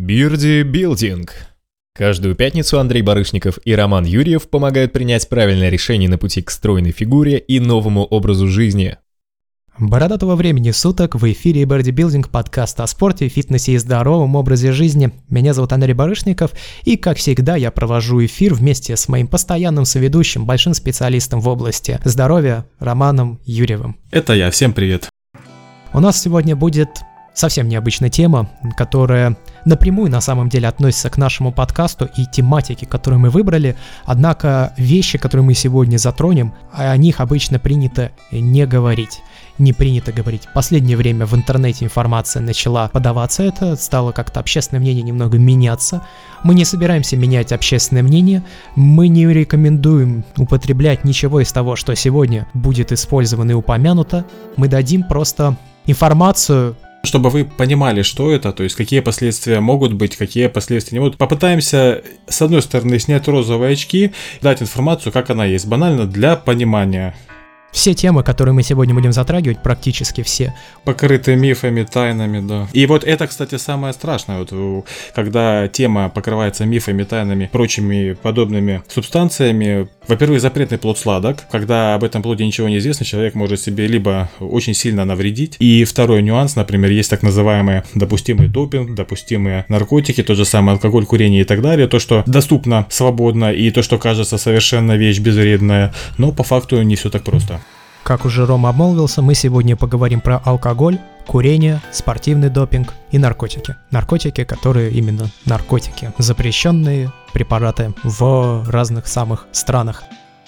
Бирди Билдинг. Каждую пятницу Андрей Барышников и Роман Юрьев помогают принять правильное решение на пути к стройной фигуре и новому образу жизни. Бородатого времени суток в эфире Бодибилдинг, подкаст о спорте, фитнесе и здоровом образе жизни. Меня зовут Андрей Барышников, и, как всегда, я провожу эфир вместе с моим постоянным соведущим, большим специалистом в области здоровья Романом Юрьевым. Это я, всем привет. У нас сегодня будет совсем необычная тема, которая напрямую на самом деле относится к нашему подкасту и тематике, которую мы выбрали. Однако вещи, которые мы сегодня затронем, о них обычно принято не говорить не принято говорить. Последнее время в интернете информация начала подаваться это, стало как-то общественное мнение немного меняться. Мы не собираемся менять общественное мнение, мы не рекомендуем употреблять ничего из того, что сегодня будет использовано и упомянуто. Мы дадим просто информацию, чтобы вы понимали, что это, то есть какие последствия могут быть, какие последствия не могут. Попытаемся, с одной стороны, снять розовые очки, дать информацию, как она есть, банально для понимания. Все темы, которые мы сегодня будем затрагивать, практически все. Покрыты мифами, тайнами, да. И вот это, кстати, самое страшное, вот, когда тема покрывается мифами, тайнами, прочими подобными субстанциями. Во-первых, запретный плод сладок. Когда об этом плоде ничего не известно, человек может себе либо очень сильно навредить. И второй нюанс, например, есть так называемые допустимый допинг, допустимые наркотики, тот же самый алкоголь, курение и так далее. То, что доступно свободно и то, что кажется совершенно вещь безвредная, но по факту не все так просто. Как уже Рома обмолвился, мы сегодня поговорим про алкоголь, курение, спортивный допинг и наркотики. Наркотики, которые именно наркотики, запрещенные препараты в разных самых странах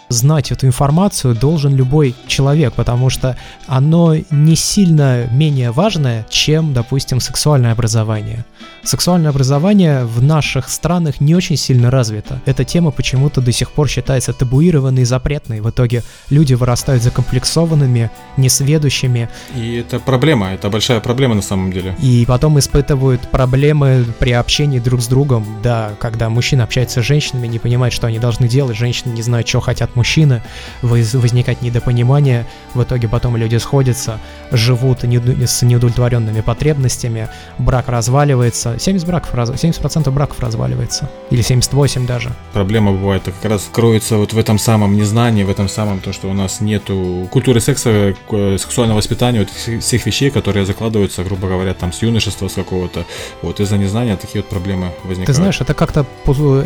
знать эту информацию должен любой человек, потому что оно не сильно менее важное, чем, допустим, сексуальное образование. Сексуальное образование в наших странах не очень сильно развито. Эта тема почему-то до сих пор считается табуированной и запретной. В итоге люди вырастают закомплексованными, несведущими. И это проблема, это большая проблема на самом деле. И потом испытывают проблемы при общении друг с другом. Да, когда мужчина общается с женщинами, не понимает, что они должны делать, женщины не знают, что хотят мужчины, возникает недопонимание, в итоге потом люди сходятся, живут с неудовлетворенными потребностями, брак разваливается, 70 браков, 70% браков разваливается. Или 78 даже. Проблема бывает как раз кроется вот в этом самом незнании, в этом самом то, что у нас нету культуры секса, сексуального воспитания, вот всех вещей, которые закладываются, грубо говоря, там с юношества, с какого-то. Вот из-за незнания такие вот проблемы возникают. Ты знаешь, это как-то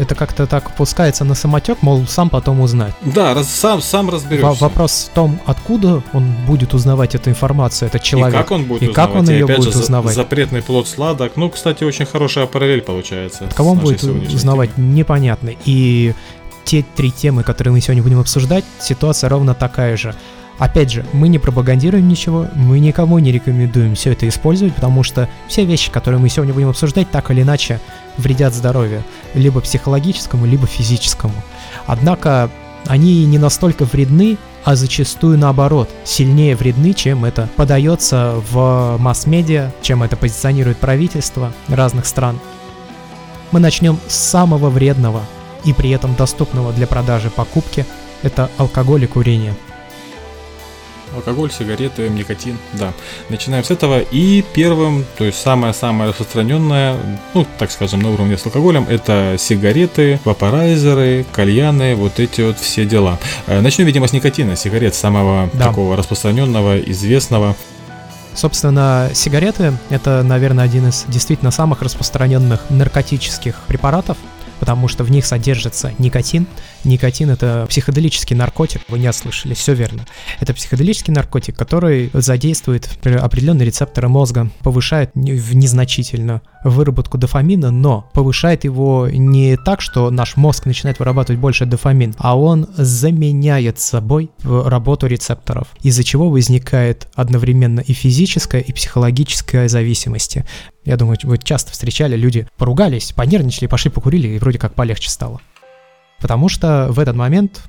это как-то так пускается на самотек, мол, сам потом узнать. Да, раз, сам, сам разберешься. В- вопрос в том, откуда он будет узнавать эту информацию, этот человек. И как он будет и узнавать. как он ее будет же, узнавать. Запретный плод сладок. Ну, кстати, очень очень хорошая параллель получается. Кого он будет узнавать, темой. непонятно. И те три темы, которые мы сегодня будем обсуждать, ситуация ровно такая же. Опять же, мы не пропагандируем ничего, мы никому не рекомендуем все это использовать, потому что все вещи, которые мы сегодня будем обсуждать, так или иначе вредят здоровью, либо психологическому, либо физическому. Однако они не настолько вредны, а зачастую наоборот, сильнее вредны, чем это подается в масс-медиа, чем это позиционирует правительство разных стран. Мы начнем с самого вредного и при этом доступного для продажи покупки – это алкоголь и курение – алкоголь, сигареты, никотин, да. Начинаем с этого. И первым, то есть самое-самое распространенное, ну, так скажем, на уровне с алкоголем, это сигареты, вапорайзеры, кальяны, вот эти вот все дела. Э, начнем, видимо, с никотина, сигарет самого да. такого распространенного, известного. Собственно, сигареты — это, наверное, один из действительно самых распространенных наркотических препаратов, потому что в них содержится никотин. Никотин — это психоделический наркотик, вы не ослышали, все верно. Это психоделический наркотик, который задействует определенные рецепторы мозга, повышает незначительно выработку дофамина, но повышает его не так, что наш мозг начинает вырабатывать больше дофамин, а он заменяет собой работу рецепторов, из-за чего возникает одновременно и физическая, и психологическая зависимость. Я думаю, вы часто встречали, люди поругались, понервничали, пошли покурили, и вроде как полегче стало. Потому что в этот момент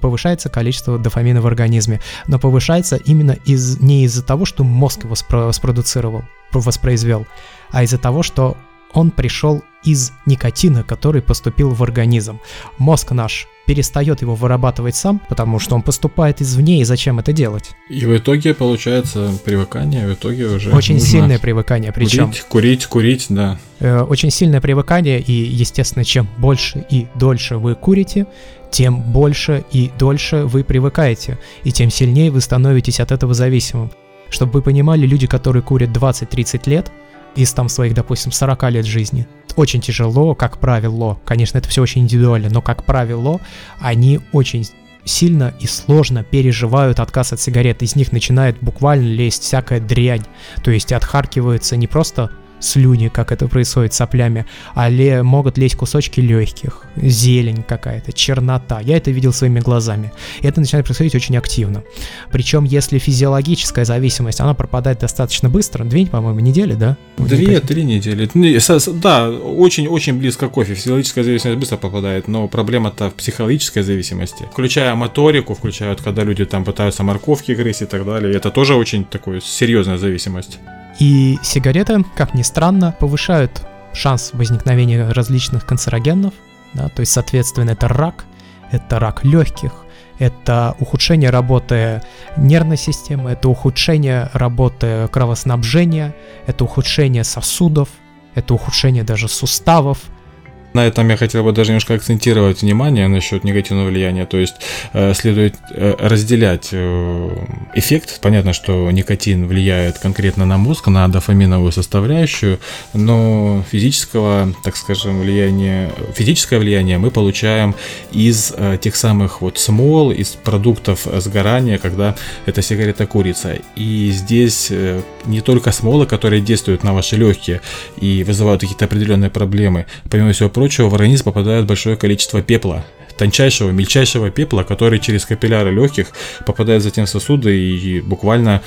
повышается количество дофамина в организме, но повышается именно из, не из-за того, что мозг его спро- спродуцировал, воспроизвел, а из-за того, что он пришел из никотина, который поступил в организм. Мозг наш перестает его вырабатывать сам, потому что он поступает извне, и зачем это делать? И в итоге получается привыкание, в итоге уже Очень сильное привыкание, причем... Курить, курить, курить, да. Э, очень сильное привыкание, и, естественно, чем больше и дольше вы курите, тем больше и дольше вы привыкаете, и тем сильнее вы становитесь от этого зависимым. Чтобы вы понимали, люди, которые курят 20-30 лет, из там своих, допустим, 40 лет жизни, очень тяжело, как правило, конечно, это все очень индивидуально, но как правило, они очень сильно и сложно переживают отказ от сигарет. Из них начинает буквально лезть всякая дрянь. То есть отхаркивается не просто слюни, как это происходит с соплями, а ле, могут лезть кусочки легких, зелень какая-то, чернота. Я это видел своими глазами. И это начинает происходить очень активно. Причем, если физиологическая зависимость, она пропадает достаточно быстро, две, по-моему, недели, да? Две-три недели. Да, очень-очень близко кофе. Физиологическая зависимость быстро попадает, но проблема-то в психологической зависимости. Включая моторику, включая, когда люди там пытаются морковки грызть и так далее. Это тоже очень такой серьезная зависимость. И сигареты, как ни странно, повышают шанс возникновения различных канцерогенов, да, то есть, соответственно, это рак, это рак легких, это ухудшение работы нервной системы, это ухудшение работы кровоснабжения, это ухудшение сосудов, это ухудшение даже суставов, на этом я хотел бы даже немножко акцентировать внимание насчет негативного влияния. То есть э, следует э, разделять э, эффект. Понятно, что никотин влияет конкретно на мозг, на дофаминовую составляющую, но физического, так скажем, влияния, физическое влияние мы получаем из тех самых вот смол, из продуктов сгорания, когда эта сигарета курица. И здесь не только смолы, которые действуют на ваши легкие и вызывают какие-то определенные проблемы, помимо всего прочего, прочего, в организм попадает большое количество пепла, тончайшего, мельчайшего пепла, который через капилляры легких попадает затем в сосуды и буквально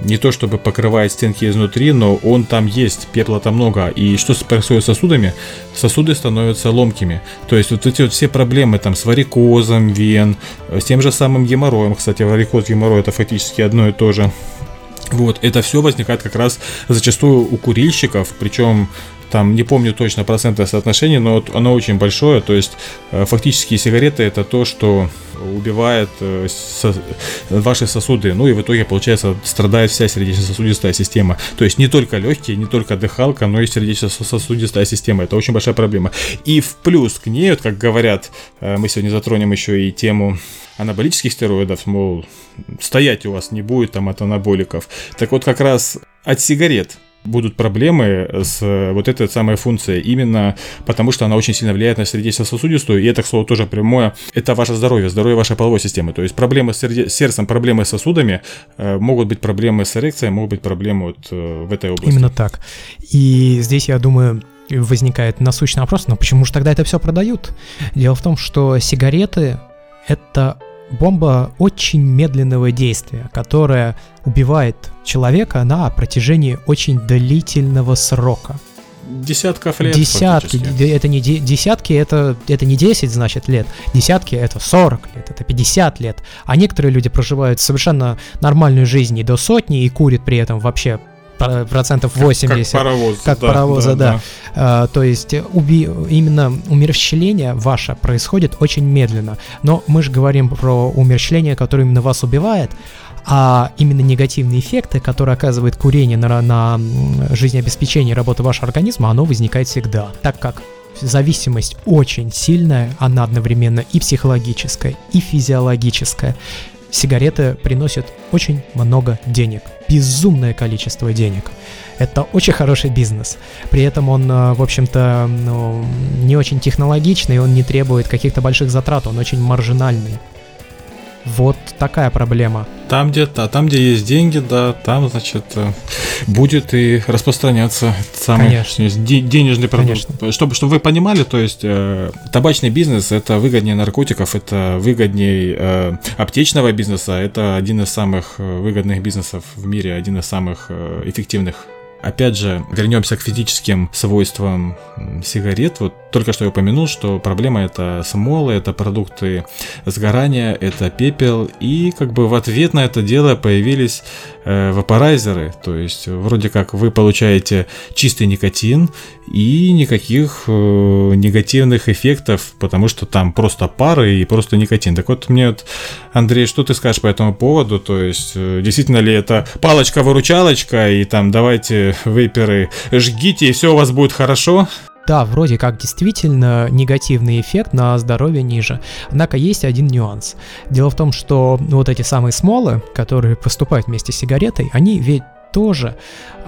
не то чтобы покрывает стенки изнутри, но он там есть, пепла там много. И что происходит с сосудами? Сосуды становятся ломкими. То есть вот эти вот все проблемы там с варикозом вен, с тем же самым геморроем, кстати, варикоз, геморрой это фактически одно и то же. Вот, это все возникает как раз зачастую у курильщиков, причем там не помню точно процентное соотношение, но оно очень большое, то есть э, фактически сигареты это то, что убивает э, ваши сосуды, ну и в итоге, получается, страдает вся сердечно-сосудистая система. То есть не только легкие, не только дыхалка, но и сердечно-сосудистая система. Это очень большая проблема. И в плюс к ней, вот как говорят, э, мы сегодня затронем еще и тему анаболических стероидов, мол, стоять у вас не будет там от анаболиков. Так вот, как раз от сигарет будут проблемы с вот этой самой функцией, именно потому что она очень сильно влияет на сердечно-сосудистую, и это, к слову, тоже прямое, это ваше здоровье, здоровье вашей половой системы. То есть проблемы с сердцем, проблемы с сосудами, э, могут быть проблемы с эрекцией, могут быть проблемы вот э, в этой области. Именно так. И здесь, я думаю, возникает насущный вопрос, но почему же тогда это все продают? Дело в том, что сигареты — это бомба очень медленного действия, которая убивает человека на протяжении очень длительного срока. Десятков лет. Десятки. Это не десятки, это, это не 10, значит, лет. Десятки это 40 лет, это 50 лет. А некоторые люди проживают совершенно нормальную жизнь и до сотни и курят при этом вообще процентов 80. Как, паровоз. Как да, паровоза, да. да. да. А, то есть уби... именно умерщвление ваше происходит очень медленно. Но мы же говорим про умерщвление, которое именно вас убивает, а именно негативные эффекты, которые оказывает курение на, на жизнеобеспечение работы вашего организма, оно возникает всегда. Так как зависимость очень сильная, она одновременно и психологическая, и физиологическая сигареты приносят очень много денег, безумное количество денег. Это очень хороший бизнес. При этом он, э, в общем-то, ну, не очень технологичный, он не требует каких-то больших затрат, он очень маржинальный. Вот такая проблема. Там, где, да, там, где есть деньги, да, там, значит, э, будет и распространяться самый Конечно. денежный продукт. Конечно. Чтобы, чтобы вы понимали, то есть э, табачный бизнес это выгоднее наркотиков, это выгоднее э, аптечного бизнеса, это один из самых э, выгодных бизнесов в мире, один из самых э, эффективных Опять же, вернемся к физическим свойствам сигарет. Вот только что я упомянул, что проблема это смолы, это продукты сгорания, это пепел. И как бы в ответ на это дело появились э, вапорайзеры. То есть вроде как вы получаете чистый никотин и никаких э, негативных эффектов, потому что там просто пары и просто никотин. Так вот мне вот, Андрей, что ты скажешь по этому поводу? То есть э, действительно ли это палочка-выручалочка и там давайте вейперы жгите и все у вас будет хорошо? Да, вроде как действительно негативный эффект на здоровье ниже. Однако есть один нюанс. Дело в том, что вот эти самые смолы, которые поступают вместе с сигаретой, они ведь тоже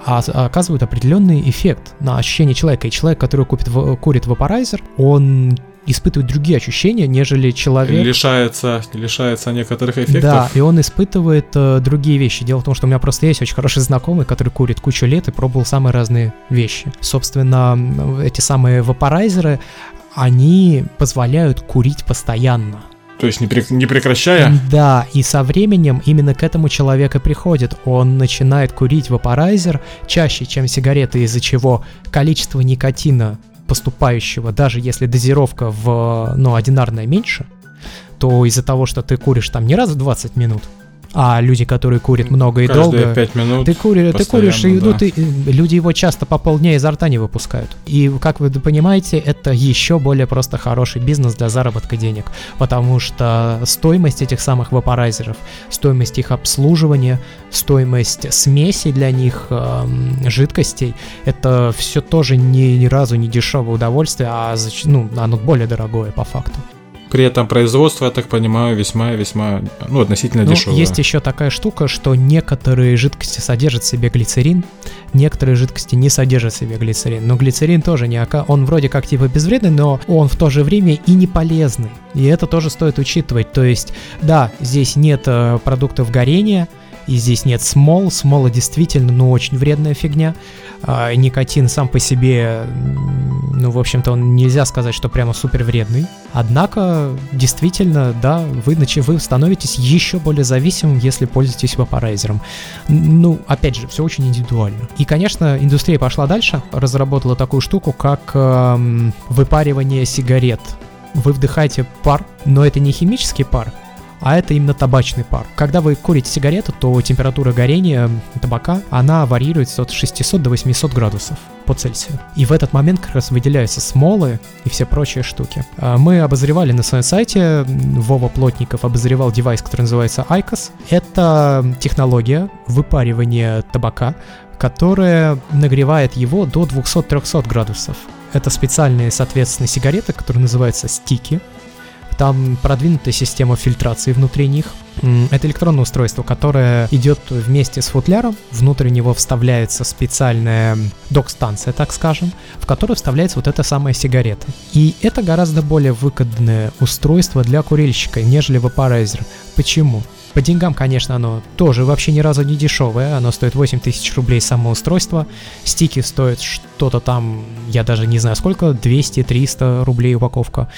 оказывают определенный эффект на ощущение человека. И человек, который купит, курит вапорайзер, он испытывает другие ощущения, нежели человек... Лишается, лишается некоторых эффектов. Да, и он испытывает э, другие вещи. Дело в том, что у меня просто есть очень хороший знакомый, который курит кучу лет и пробовал самые разные вещи. Собственно, эти самые вапорайзеры, они позволяют курить постоянно. То есть не, при, не прекращая? Да, и со временем именно к этому человек и приходит. Он начинает курить вапорайзер чаще, чем сигареты, из-за чего количество никотина поступающего, даже если дозировка в, ну, одинарная меньше, то из-за того, что ты куришь там не раз в 20 минут, а люди, которые курят много и Каждые долго, 5 минут ты, кури, ты куришь, и ну, ты, люди его часто по полдня изо рта не выпускают. И, как вы понимаете, это еще более просто хороший бизнес для заработка денег, потому что стоимость этих самых вапорайзеров, стоимость их обслуживания, стоимость смеси для них, э, жидкостей, это все тоже ни, ни разу не дешевое удовольствие, а ну, оно более дорогое по факту. При этом производство, я так понимаю, весьма-весьма, ну, относительно ну, дешевое. Есть еще такая штука, что некоторые жидкости содержат в себе глицерин, некоторые жидкости не содержат в себе глицерин. Но глицерин тоже не он вроде как типа безвредный, но он в то же время и не полезный. И это тоже стоит учитывать. То есть, да, здесь нет э, продуктов горения, и здесь нет смол. Смола действительно, ну, очень вредная фигня. А, никотин сам по себе, ну, в общем-то, он нельзя сказать, что прямо супер вредный. Однако, действительно, да, вы, вы становитесь еще более зависимым, если пользуетесь вапорайзером. Ну, опять же, все очень индивидуально. И, конечно, индустрия пошла дальше, разработала такую штуку, как эм, выпаривание сигарет. Вы вдыхаете пар, но это не химический пар, а это именно табачный пар. Когда вы курите сигарету, то температура горения табака, она варьируется от 600 до 800 градусов по Цельсию. И в этот момент как раз выделяются смолы и все прочие штуки. А, мы обозревали на своем сайте, Вова Плотников обозревал девайс, который называется ICOS. Это технология выпаривания табака, которая нагревает его до 200-300 градусов. Это специальные, соответственно, сигареты, которые называются стики. Там продвинутая система фильтрации внутри них. Это электронное устройство, которое идет вместе с футляром. Внутрь него вставляется специальная док-станция, так скажем, в которую вставляется вот эта самая сигарета. И это гораздо более выгодное устройство для курильщика, нежели вапорайзер. Почему? По деньгам, конечно, оно тоже вообще ни разу не дешевое. Оно стоит 8 тысяч рублей само устройство. Стики стоят что-то там, я даже не знаю сколько, 200-300 рублей упаковка.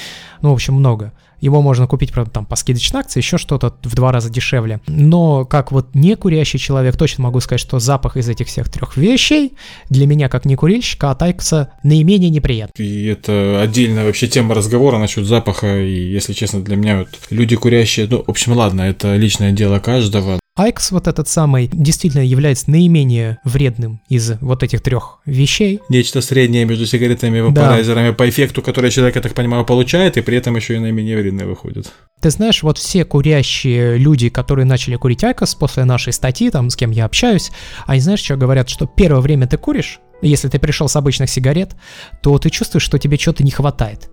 Ну, в общем, много. Его можно купить, правда, там по скидочной акции, еще что-то в два раза дешевле. Но как вот не курящий человек, точно могу сказать, что запах из этих всех трех вещей для меня, как не курильщика, от Айкоса наименее неприятный. И это отдельная вообще тема разговора насчет запаха. И, если честно, для меня вот люди курящие, ну, в общем, ладно, это личное дело каждого, IQOS, вот этот самый, действительно является наименее вредным из вот этих трех вещей. Нечто среднее между сигаретами и вапорайзерами да. по эффекту, который человек, я так понимаю, получает, и при этом еще и наименее вредное выходит. Ты знаешь, вот все курящие люди, которые начали курить IQOS после нашей статьи, там, с кем я общаюсь, они знаешь, что говорят, что первое время ты куришь, если ты пришел с обычных сигарет, то ты чувствуешь, что тебе что-то не хватает.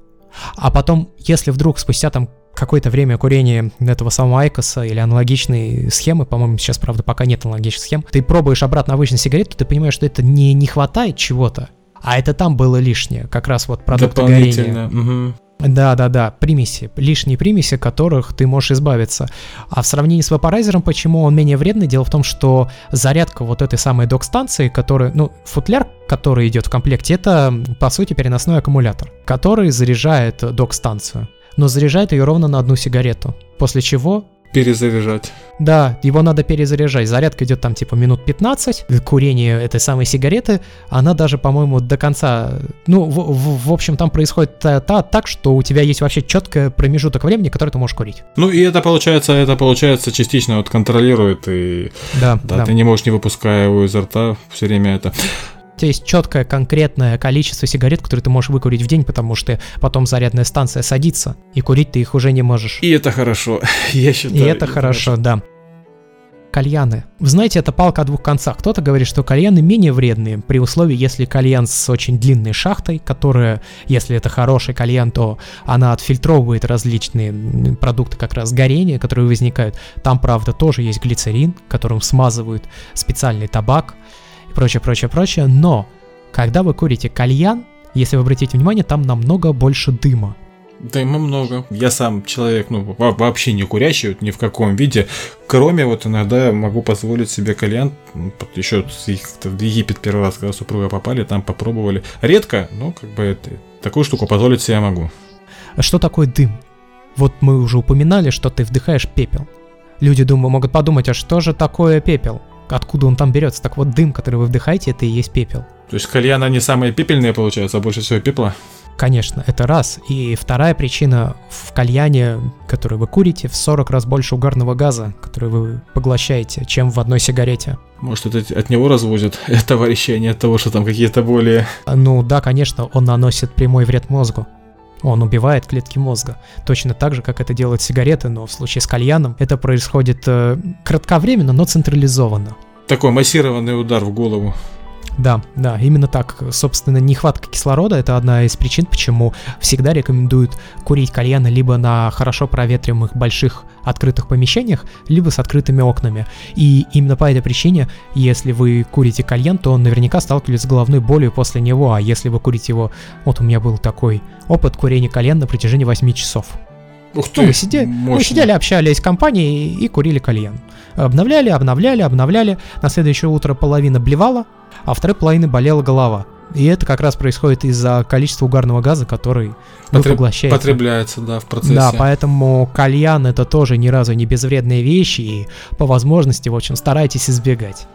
А потом, если вдруг спустя там какое-то время курения этого самого Айкоса или аналогичной схемы, по-моему, сейчас, правда, пока нет аналогичных схем, ты пробуешь обратно обычную сигарету, ты понимаешь, что это не, не хватает чего-то, а это там было лишнее, как раз вот продукты горения. Угу. Да, да, да, примеси, лишние примеси, которых ты можешь избавиться. А в сравнении с вапорайзером, почему он менее вредный? Дело в том, что зарядка вот этой самой док-станции, которая, ну, футляр, который идет в комплекте, это, по сути, переносной аккумулятор, который заряжает док-станцию но заряжает ее ровно на одну сигарету. После чего Перезаряжать. Да, его надо перезаряжать. Зарядка идет там типа минут 15. Курение этой самой сигареты, она даже, по-моему, до конца... Ну, в, в, в общем, там происходит та, та, так, что у тебя есть вообще четкий промежуток времени, который ты можешь курить. Ну, и это получается, это получается частично вот контролирует, и Да, да, да. ты не можешь, не выпуская его изо рта, все время это. Тебя есть четкое, конкретное количество сигарет, которые ты можешь выкурить в день, потому что потом зарядная станция садится, и курить ты их уже не можешь. И это хорошо. Я считаю. И это хорошо, да. Кальяны. Вы знаете, это палка о двух концах. Кто-то говорит, что кальяны менее вредные, при условии, если кальян с очень длинной шахтой, которая, если это хороший кальян, то она отфильтровывает различные продукты как раз горения, которые возникают. Там, правда, тоже есть глицерин, которым смазывают специальный табак прочее, прочее, прочее. Но, когда вы курите кальян, если вы обратите внимание, там намного больше дыма. Дыма много. Я сам человек, ну, во- вообще не курящий, вот ни в каком виде. Кроме вот иногда могу позволить себе кальян. Ну, Еще в Египет первый раз, когда супруга попали, там попробовали. Редко, но как бы это, такую штуку позволить себе могу. Что такое дым? Вот мы уже упоминали, что ты вдыхаешь пепел. Люди, думаю, могут подумать, а что же такое пепел? Откуда он там берется? Так вот, дым, который вы вдыхаете, это и есть пепел. То есть кальян, они самые пепельные, получается, а больше всего пепла. Конечно, это раз. И вторая причина в кальяне, который вы курите, в 40 раз больше угарного газа, который вы поглощаете, чем в одной сигарете. Может, это от него развозят товарищи, а не от того, что там какие-то более... Ну да, конечно, он наносит прямой вред мозгу. Он убивает клетки мозга. Точно так же, как это делают сигареты, но в случае с кальяном это происходит э, кратковременно, но централизованно. Такой массированный удар в голову. Да, да, именно так. Собственно, нехватка кислорода – это одна из причин, почему всегда рекомендуют курить кальяны либо на хорошо проветриваемых больших открытых помещениях, либо с открытыми окнами. И именно по этой причине, если вы курите кальян, то наверняка сталкивались с головной болью после него, а если вы курите его... Вот у меня был такой опыт курения кальян на протяжении 8 часов. Ух ты, Ну, мы, сиде- мы сидели, общались в компании и курили кальян. Обновляли, обновляли, обновляли. На следующее утро половина блевала, а второй половины болела голова. И это как раз происходит из-за количества угарного газа, который Потреб- поглощаете. Потребляется, да, в процессе. Да, поэтому кальян это тоже ни разу не безвредные вещи, и по возможности, в общем, старайтесь избегать.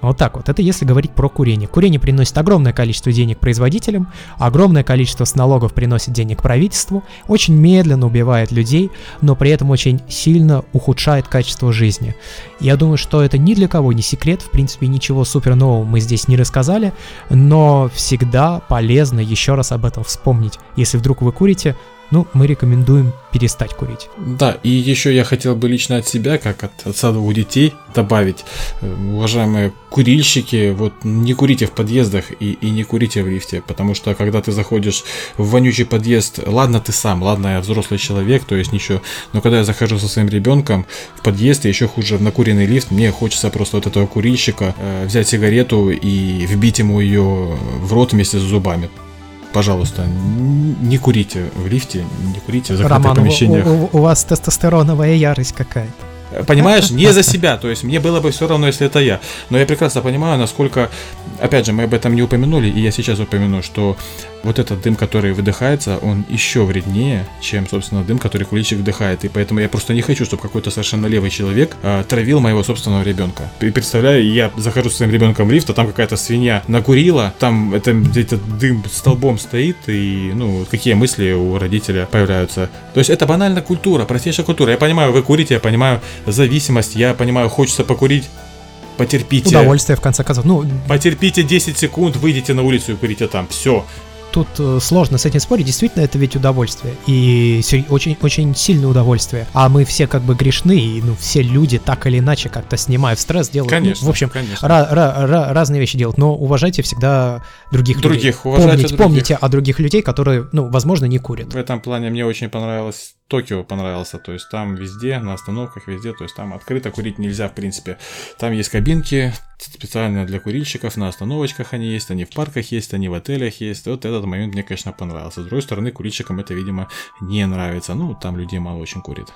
Вот так вот. Это если говорить про курение. Курение приносит огромное количество денег производителям, огромное количество с налогов приносит денег правительству, очень медленно убивает людей, но при этом очень сильно ухудшает качество жизни. Я думаю, что это ни для кого не секрет, в принципе, ничего супер нового мы здесь не рассказали, но всегда полезно еще раз об этом вспомнить. Если вдруг вы курите, ну, мы рекомендуем перестать курить. Да, и еще я хотел бы лично от себя, как от отца двух детей, добавить, э, уважаемые курильщики, вот не курите в подъездах и, и не курите в лифте, потому что когда ты заходишь в вонючий подъезд, ладно ты сам, ладно я взрослый человек, то есть ничего, но когда я захожу со своим ребенком в подъезд, и еще хуже в накуренный лифт, мне хочется просто от этого курильщика э, взять сигарету и вбить ему ее в рот вместе с зубами. Пожалуйста, не курите в лифте, не курите в закрытых Роман, помещениях. у, у- у вас тестостероновая ярость какая-то. Понимаешь, не за себя, то есть мне было бы все равно, если это я. Но я прекрасно понимаю, насколько, опять же, мы об этом не упомянули, и я сейчас упомяну, что вот этот дым, который выдыхается, он еще вреднее, чем, собственно, дым, который куличик вдыхает. И поэтому я просто не хочу, чтобы какой-то совершенно левый человек а, травил моего собственного ребенка. И представляю, я захожу со своим ребенком в лифт, а там какая-то свинья накурила, там это где-то дым столбом стоит, и, ну, какие мысли у родителя появляются. То есть это банально культура, простейшая культура. Я понимаю, вы курите, я понимаю зависимость, я понимаю, хочется покурить, потерпите. Удовольствие, в конце концов. Ну, Потерпите 10 секунд, выйдите на улицу и курите там. Все. Тут э, сложно с этим спорить, действительно, это ведь удовольствие. И очень, очень сильное удовольствие. А мы все как бы грешны, и ну, все люди так или иначе как-то снимают стресс, делают. ну, Конечно. в общем, конечно. ра- ра- ра- разные вещи делают, но уважайте всегда других, людей. Других, уважайте Помните, других. помните о других людей, которые, ну, возможно, не курят. В этом плане мне очень понравилось Токио понравился, то есть там везде, на остановках везде, то есть там открыто курить нельзя в принципе. Там есть кабинки специально для курильщиков, на остановочках они есть, они в парках есть, они в отелях есть. Вот этот момент мне, конечно, понравился. С другой стороны, курильщикам это, видимо, не нравится. Ну, там людей мало очень курит.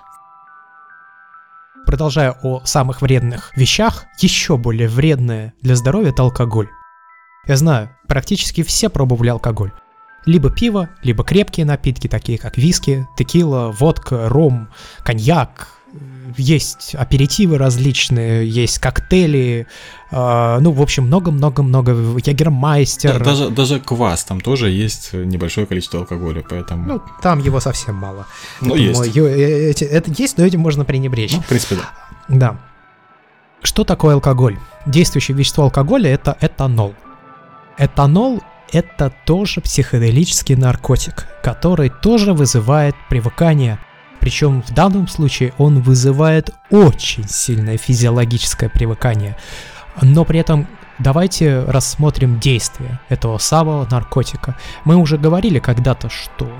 Продолжая о самых вредных вещах, еще более вредное для здоровья это алкоголь. Я знаю, практически все пробовали алкоголь. Либо пиво, либо крепкие напитки, такие как виски, текила, водка, ром, коньяк, есть аперитивы различные, есть коктейли, э, ну, в общем, много-много-много, ягермайстер. Да, даже, даже квас, там тоже есть небольшое количество алкоголя, поэтому... Ну, там его совсем мало. Ну, есть. Э, эти, это есть, но этим можно пренебречь. Ну, в принципе, да. Да. Что такое алкоголь? Действующее вещество алкоголя это этанол. Этанол это тоже психоделический наркотик, который тоже вызывает привыкание. Причем в данном случае он вызывает очень сильное физиологическое привыкание. Но при этом давайте рассмотрим действие этого самого наркотика. Мы уже говорили когда-то, что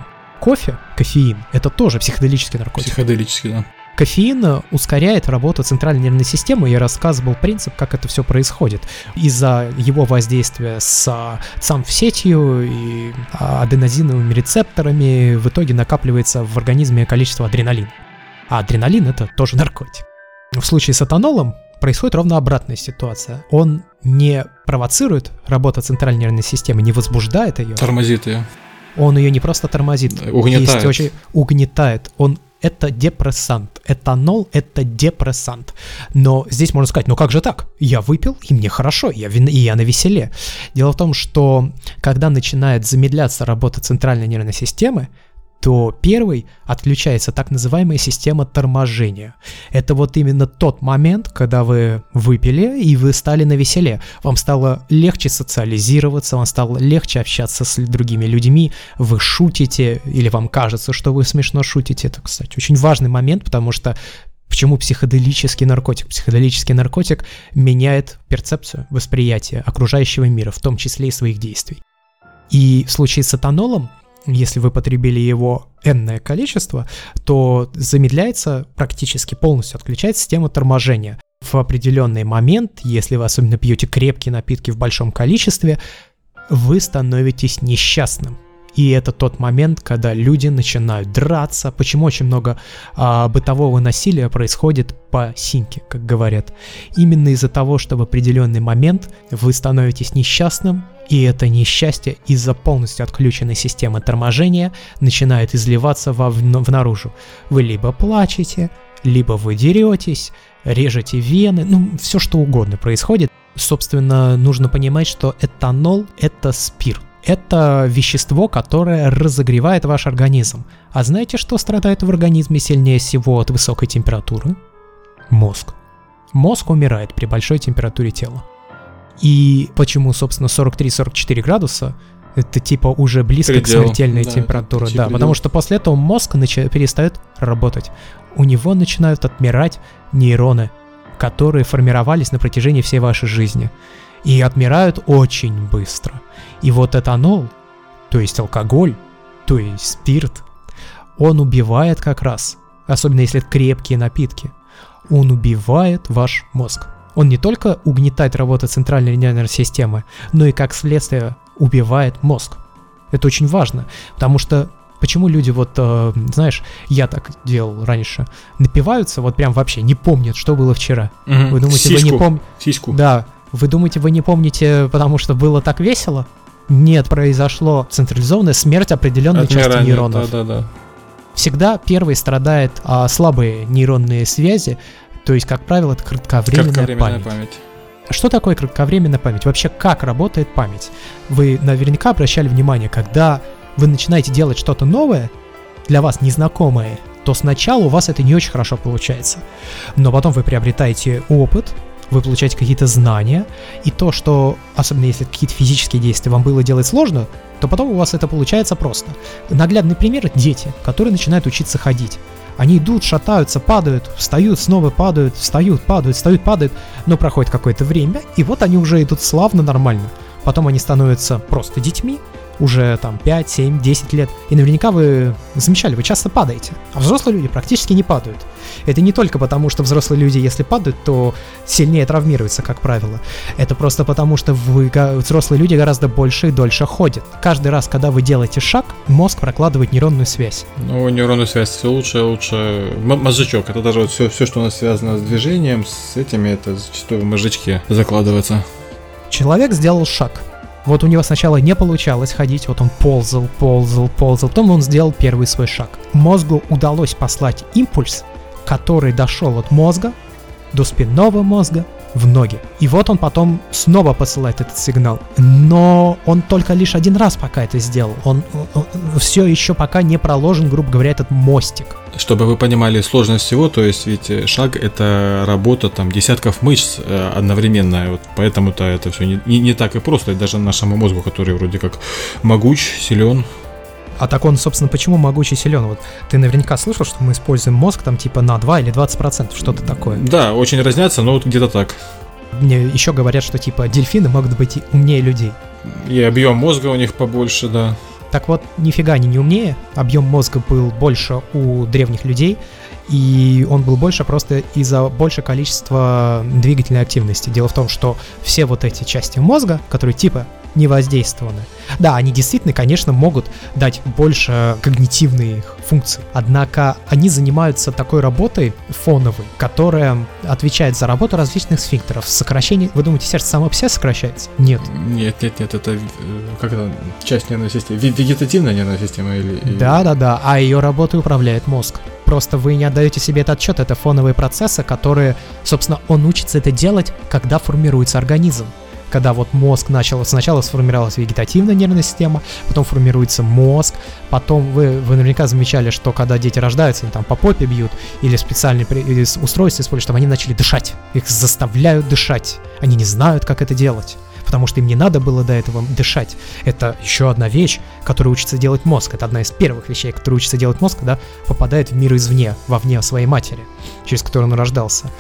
кофе, кофеин, это тоже психоделический наркотик. Психоделический, да. Кофеин ускоряет работу центральной нервной системы. Я рассказывал принцип, как это все происходит. Из-за его воздействия с сетью и аденозиновыми рецепторами в итоге накапливается в организме количество адреналина. А адреналин это тоже наркотик. В случае с этанолом происходит ровно обратная ситуация. Он не провоцирует работу центральной нервной системы, не возбуждает ее. Тормозит ее. Он ее не просто тормозит, угнетает. Есть очень угнетает. Он это депрессант. Этанол – это депрессант. Но здесь можно сказать, ну как же так? Я выпил, и мне хорошо, я вин... и я на веселе. Дело в том, что когда начинает замедляться работа центральной нервной системы, то первый отключается так называемая система торможения. Это вот именно тот момент, когда вы выпили и вы стали на веселе. Вам стало легче социализироваться, вам стало легче общаться с другими людьми, вы шутите или вам кажется, что вы смешно шутите. Это, кстати, очень важный момент, потому что Почему психоделический наркотик? Психоделический наркотик меняет перцепцию, восприятие окружающего мира, в том числе и своих действий. И в случае с этанолом если вы потребили его энное количество, то замедляется практически полностью, отключается система торможения. В определенный момент, если вы особенно пьете крепкие напитки в большом количестве, вы становитесь несчастным. И это тот момент, когда люди начинают драться. Почему очень много а, бытового насилия происходит по синьке, как говорят. Именно из-за того, что в определенный момент вы становитесь несчастным, и это несчастье из-за полностью отключенной системы торможения начинает изливаться во, в, внаружи. Вы либо плачете, либо вы деретесь, режете вены, ну, все что угодно происходит. Собственно, нужно понимать, что этанол – это спирт. Это вещество, которое разогревает ваш организм. А знаете, что страдает в организме сильнее всего от высокой температуры? Мозг. Мозг умирает при большой температуре тела. И почему, собственно, 43-44 градуса это типа уже близко Предел. к смертельной да, температуре. Да, потому что после этого мозг нач... перестает работать. У него начинают отмирать нейроны, которые формировались на протяжении всей вашей жизни. И отмирают очень быстро. И вот этанол, то есть алкоголь, то есть спирт, он убивает как раз, особенно если это крепкие напитки, он убивает ваш мозг. Он не только угнетает работу центральной нервной системы, но и как следствие убивает мозг. Это очень важно, потому что почему люди вот, э, знаешь, я так делал раньше, напиваются, вот прям вообще не помнят, что было вчера. Угу. Вы думаете, Сиську. вы не помните? Сиську. Да. Вы думаете, вы не помните, потому что было так весело? Нет, произошло централизованная смерть определенной части нейронов. Да, да, да. Всегда первый страдает а, слабые нейронные связи, то есть, как правило, это кратковременная, кратковременная память. память. Что такое кратковременная память? Вообще, как работает память? Вы наверняка обращали внимание, когда вы начинаете делать что-то новое, для вас незнакомое, то сначала у вас это не очень хорошо получается. Но потом вы приобретаете опыт, вы получаете какие-то знания, и то, что, особенно если какие-то физические действия вам было делать сложно, то потом у вас это получается просто. Наглядный пример – дети, которые начинают учиться ходить. Они идут, шатаются, падают, встают, снова падают, встают, падают, встают, падают, но проходит какое-то время, и вот они уже идут славно, нормально. Потом они становятся просто детьми, уже там 5, 7, 10 лет. И наверняка вы замечали, вы часто падаете. А взрослые люди практически не падают. Это не только потому, что взрослые люди, если падают, то сильнее травмируются, как правило. Это просто потому, что вы, взрослые люди гораздо больше и дольше ходят. Каждый раз, когда вы делаете шаг, мозг прокладывает нейронную связь. Ну, нейронную связь все лучше, лучше. М- мозжечок, это даже вот все, все, что у нас связано с движением, с этими, это зачастую в мозжечке закладывается. Человек сделал шаг, Вот у него сначала не получалось ходить, вот он ползал, ползал, ползал, потом он сделал первый свой шаг. Мозгу удалось послать импульс, который дошел от мозга до спинного мозга в ноги. И вот он потом снова посылает этот сигнал. Но он только лишь один раз пока это сделал. Он, он, он все еще пока не проложен, грубо говоря, этот мостик. Чтобы вы понимали сложность всего, то есть ведь э, шаг это работа там десятков мышц э, одновременно, вот поэтому-то это все не, не, не так и просто, и даже нашему мозгу, который вроде как могуч, силен, а так он, собственно, почему могучий силен? Вот ты наверняка слышал, что мы используем мозг там типа на 2 или 20%, что-то такое. Да, очень разнятся, но вот где-то так. Мне еще говорят, что типа дельфины могут быть умнее людей. И объем мозга у них побольше, да. Так вот, нифига они не умнее. Объем мозга был больше у древних людей, и он был больше просто из-за большего количества двигательной активности. Дело в том, что все вот эти части мозга, которые типа не воздействованы. Да, они действительно, конечно, могут дать больше когнитивных функций. Однако они занимаются такой работой фоновой, которая отвечает за работу различных сфинктеров. Сокращение... Вы думаете, сердце само по себе сокращается? Нет. Нет, нет, нет, это э, как это часть нервной системы? Вегетативная нервная система или... Да, да, да, а ее работой управляет мозг. Просто вы не отдаете себе этот отчет, это фоновые процессы, которые, собственно, он учится это делать, когда формируется организм когда вот мозг начал, сначала сформировалась вегетативная нервная система, потом формируется мозг, потом вы, вы наверняка замечали, что когда дети рождаются, они там по попе бьют или специальные устройства используют, чтобы они начали дышать. Их заставляют дышать. Они не знают, как это делать потому что им не надо было до этого дышать. Это еще одна вещь, которую учится делать мозг. Это одна из первых вещей, которую учится делать мозг, когда попадает в мир извне, вовне своей матери, через которую он рождался.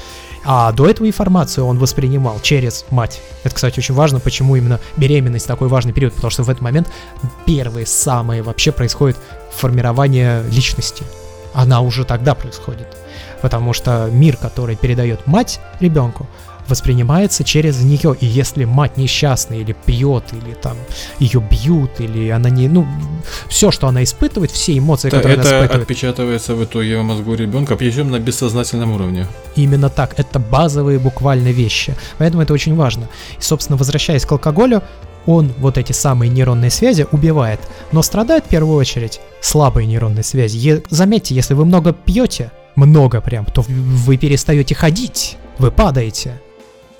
А до этого информацию он воспринимал через мать. Это, кстати, очень важно, почему именно беременность такой важный период, потому что в этот момент первые самые вообще происходит формирование личности. Она уже тогда происходит. Потому что мир, который передает мать ребенку, воспринимается через нее. И если мать несчастная или пьет, или там ее бьют, или она не... Ну, все, что она испытывает, все эмоции, это, которые это она испытывает. отпечатывается в итоге в мозгу ребенка, причем на бессознательном уровне. Именно так. Это базовые буквально вещи. Поэтому это очень важно. И, собственно, возвращаясь к алкоголю, он вот эти самые нейронные связи убивает. Но страдает в первую очередь слабые нейронные связи. Е- заметьте, если вы много пьете, много прям, то вы перестаете ходить, вы падаете.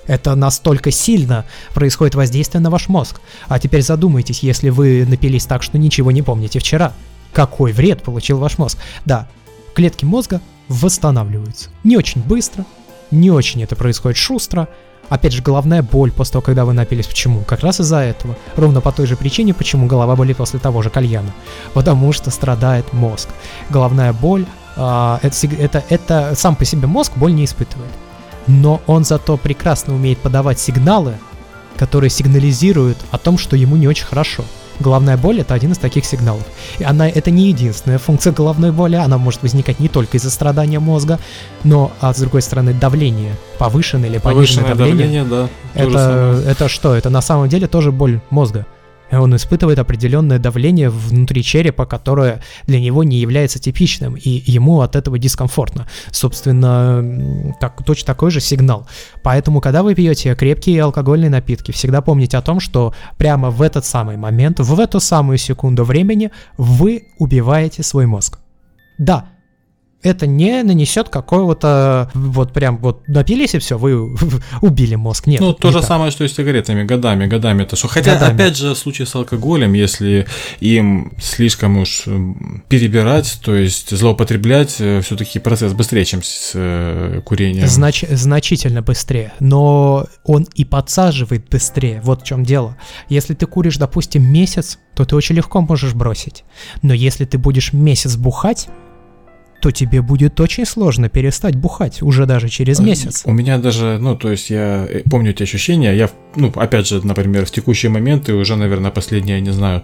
Это настолько сильно происходит воздействие на ваш мозг. А теперь задумайтесь, если вы напились так, что ничего не помните вчера. Какой вред получил ваш мозг? Да, клетки мозга восстанавливаются. Не очень быстро, не очень это происходит шустро. Опять же, головная боль после того, когда вы напились. Почему? Как раз из-за этого. Ровно по той же причине, почему голова болит после того же кальяна. Потому что страдает мозг. Головная боль, э, это, это, это сам по себе мозг боль не испытывает но он зато прекрасно умеет подавать сигналы, которые сигнализируют о том, что ему не очень хорошо. Головная боль это один из таких сигналов. И она это не единственная функция головной боли, она может возникать не только из-за страдания мозга, но а с другой стороны давление, повышенное или пониженное Повышенное давление. давление, да. Это, это что? Это на самом деле тоже боль мозга. Он испытывает определенное давление внутри черепа, которое для него не является типичным, и ему от этого дискомфортно. Собственно, так, точно такой же сигнал. Поэтому, когда вы пьете крепкие алкогольные напитки, всегда помните о том, что прямо в этот самый момент, в эту самую секунду времени вы убиваете свой мозг. Да, это не нанесет какого-то вот прям вот напились и все, вы убили мозг. Нет. Ну, то же так. самое, что и с сигаретами, годами, годами это что. Хотя, Годами. опять же, в случае с алкоголем, если им слишком уж перебирать, то есть злоупотреблять, все-таки процесс быстрее, чем с э, курением. Знач- значительно быстрее, но он и подсаживает быстрее. Вот в чем дело. Если ты куришь, допустим, месяц, то ты очень легко можешь бросить. Но если ты будешь месяц бухать, то тебе будет очень сложно перестать бухать уже даже через месяц. У меня даже, ну, то есть я э, помню эти ощущения, я, ну, опять же, например, в текущие моменты уже, наверное, последние, я не знаю,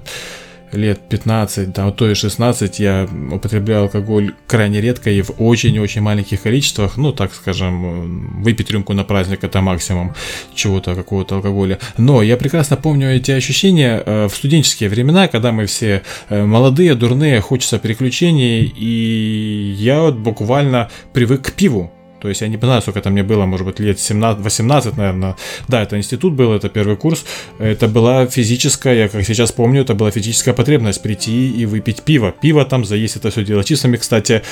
лет 15, да, то и 16 я употребляю алкоголь крайне редко и в очень-очень маленьких количествах, ну, так скажем, выпить рюмку на праздник это максимум чего-то, какого-то алкоголя. Но я прекрасно помню эти ощущения э, в студенческие времена, когда мы все э, молодые, дурные, хочется приключений, и я вот буквально привык к пиву. То есть я не знаю, сколько это мне было, может быть, лет 17, 18, наверное. Да, это институт был, это первый курс. Это была физическая, я как сейчас помню, это была физическая потребность прийти и выпить пиво. Пиво там заесть это все дело чистыми. Кстати,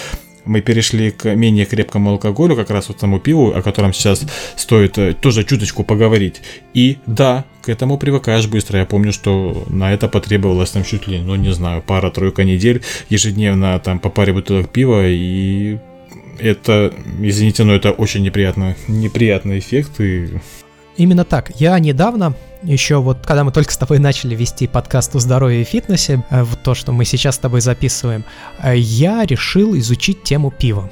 мы перешли к менее крепкому алкоголю, как раз вот тому пиву, о котором сейчас стоит э, тоже чуточку поговорить. И да, к этому привыкаешь быстро. Я помню, что на это потребовалось там чуть ли, ну не знаю, пара-тройка недель, ежедневно там по паре бутылок пива, и это, извините, но это очень неприятно, неприятный эффект. И... Именно так. Я недавно еще вот, когда мы только с тобой начали вести подкаст о здоровье и фитнесе, э, вот то, что мы сейчас с тобой записываем, э, я решил изучить тему пива.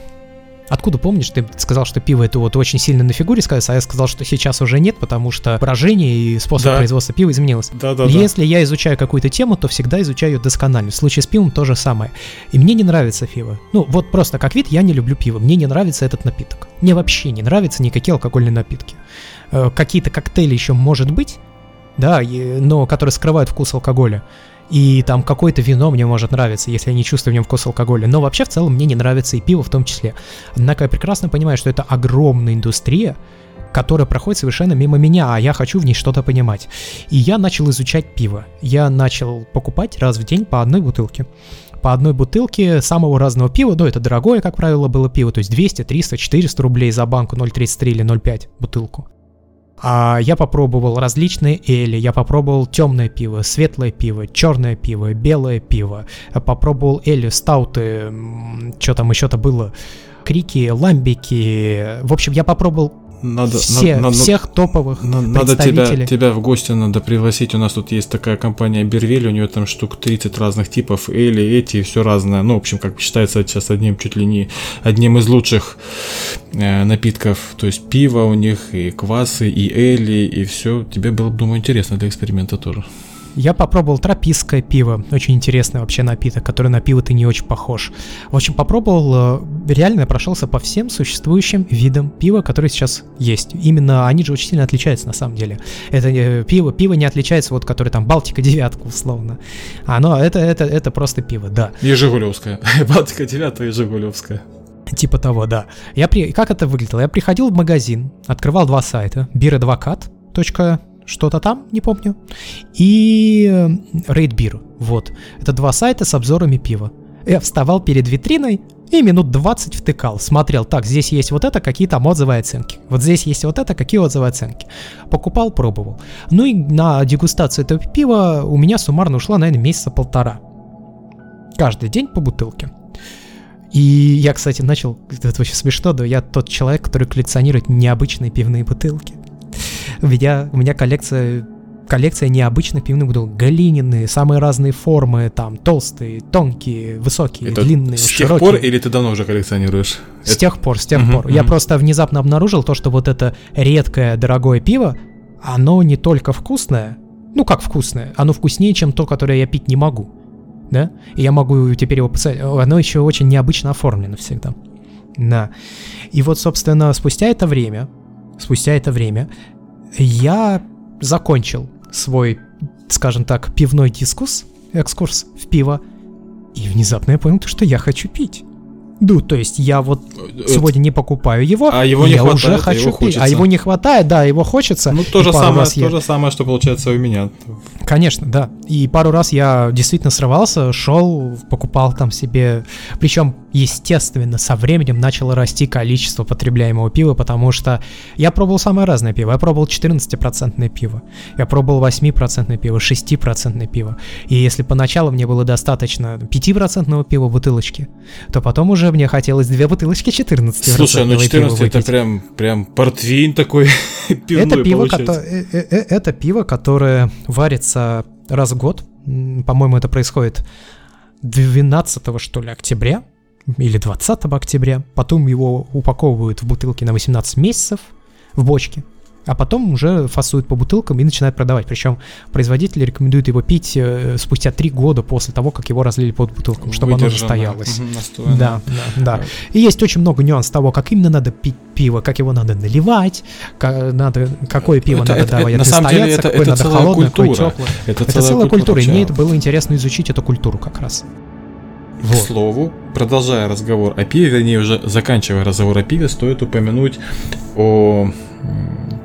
Откуда помнишь, ты сказал, что пиво это вот очень сильно на фигуре сказать, а я сказал, что сейчас уже нет, потому что брожение и способ да. производства пива изменилось. Да, да, Если да. я изучаю какую-то тему, то всегда изучаю ее досконально. В случае с пивом то же самое. И мне не нравится пиво. Ну, вот просто как вид я не люблю пиво. Мне не нравится этот напиток. Мне вообще не нравятся никакие алкогольные напитки. Э, какие-то коктейли еще может быть, да, но которые скрывают вкус алкоголя. И там какое-то вино мне может нравиться, если я не чувствую в нем вкус алкоголя. Но вообще в целом мне не нравится и пиво в том числе. Однако я прекрасно понимаю, что это огромная индустрия, которая проходит совершенно мимо меня, а я хочу в ней что-то понимать. И я начал изучать пиво. Я начал покупать раз в день по одной бутылке по одной бутылке самого разного пива, ну это дорогое, как правило, было пиво, то есть 200, 300, 400 рублей за банку 0,33 или 0,5 бутылку. А я попробовал различные эли, я попробовал темное пиво, светлое пиво, черное пиво, белое пиво. Попробовал эли, стауты, что там еще-то было, крики, ламбики. В общем, я попробовал надо, Все, надо, всех топовых надо, надо тебя, тебя в гости надо пригласить. У нас тут есть такая компания Бервель, у нее там штук 30 разных типов, Эли, эти, все разное. Ну, в общем, как считается сейчас одним, чуть ли не одним из лучших э, напитков. То есть пиво у них, и квасы, и Эли, и все. Тебе было, думаю, интересно для эксперимента тоже. Я попробовал тропистское пиво, очень интересный вообще напиток, который на пиво ты не очень похож. В общем, попробовал, э, реально прошелся по всем существующим видам пива, которые сейчас есть. Именно они же очень сильно отличаются на самом деле. Это э, пиво, пиво не отличается, вот, которое там Балтика девятка условно. Оно, это, это, это просто пиво, да. И Жигулевская. Балтика девятая и Жигулевская. Типа того, да. Я при... Как это выглядело? Я приходил в магазин, открывал два сайта. Бир-адвокат что-то там, не помню, и Raid Beer, вот. Это два сайта с обзорами пива. Я вставал перед витриной и минут 20 втыкал, смотрел, так, здесь есть вот это, какие там отзывы и оценки. Вот здесь есть вот это, какие отзывы и оценки. Покупал, пробовал. Ну и на дегустацию этого пива у меня суммарно ушла, наверное, месяца полтора. Каждый день по бутылке. И я, кстати, начал, это очень смешно, да, я тот человек, который коллекционирует необычные пивные бутылки. У меня, у меня коллекция коллекция необычных пивных бутылок. Галинины, самые разные формы, там, толстые, тонкие, высокие, Это длинные, с широкие. тех пор или ты давно уже коллекционируешь? С Это... тех пор, с тех uh-huh, пор. Uh-huh. Я просто внезапно обнаружил то, что вот это редкое, дорогое пиво, оно не только вкусное, ну как вкусное, оно вкуснее, чем то, которое я пить не могу. Да? И я могу теперь его посадить. Оно еще очень необычно оформлено всегда. Да. И вот, собственно, спустя это время, спустя это время, я закончил свой, скажем так, пивной дискус, экскурс в пиво, и внезапно я понял, что я хочу пить. Ну, то есть я вот э, сегодня не покупаю его, а его не я хватает, уже а хочу его пить. А его не хватает, да, его хочется. Ну, то же, самое, то же самое, что получается у меня. Конечно, да. И пару раз я действительно срывался, шел, покупал там себе. Причем естественно, со временем начало расти количество потребляемого пива, потому что я пробовал самое разное пиво. Я пробовал 14% пиво, я пробовал 8% пиво, 6% пиво. И если поначалу мне было достаточно 5% пива бутылочки, то потом уже мне хотелось две бутылочки 14 Слушай, ну 14 это прям, прям портвейн такой это пиво, э, э, э, это пиво, которое варится раз в год. По-моему, это происходит 12 что ли октября или 20 октября. Потом его упаковывают в бутылки на 18 месяцев в бочке а потом уже фасуют по бутылкам и начинают продавать. Причем производители рекомендуют его пить э, спустя три года после того, как его разлили под бутылкам, чтобы оно состоялось. Угу, да, да, да. И есть очень много нюансов того, как именно надо пить пиво, как его надо наливать, как, надо, какое пиво это, надо это, давать это, на самом деле это, какое это надо холодное, культура. какое теплое. Это, это целая, целая культура, культура. и мне это было интересно изучить эту культуру как раз. Вот. К слову, продолжая разговор о пиве, вернее уже заканчивая разговор о пиве, стоит упомянуть о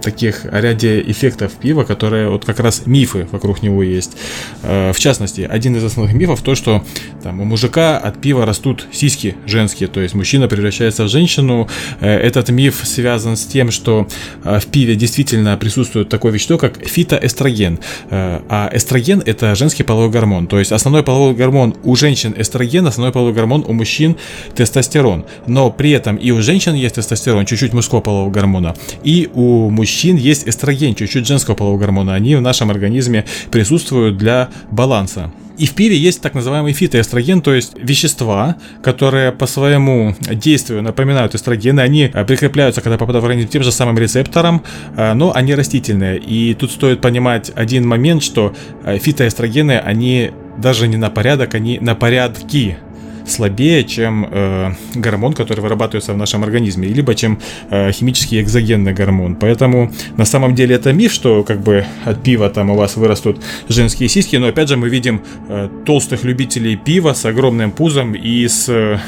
таких ряде эффектов пива, которые вот как раз мифы вокруг него есть. Э, в частности, один из основных мифов то, что там у мужика от пива растут сиськи женские, то есть мужчина превращается в женщину. Э, этот миф связан с тем, что э, в пиве действительно присутствует такое вещество, как фитоэстроген. А эстроген это женский половой гормон, то есть основной половой гормон у женщин эстроген, основной половой гормон у мужчин тестостерон. Но при этом и у женщин есть тестостерон, чуть-чуть мужского полового гормона, и у мужчин мужчин есть эстроген, чуть-чуть женского полового гормона. Они в нашем организме присутствуют для баланса. И в пиве есть так называемый фитоэстроген, то есть вещества, которые по своему действию напоминают эстрогены. Они э, прикрепляются, когда попадают в организм, тем же самым рецептором, э, но они растительные. И тут стоит понимать один момент, что э, фитоэстрогены, они даже не на порядок, они на порядки слабее, чем э, гормон, который вырабатывается в нашем организме, либо чем э, химический экзогенный гормон. Поэтому на самом деле это миф, что как бы от пива там у вас вырастут женские сиськи, но опять же мы видим э, толстых любителей пива с огромным пузом и с э,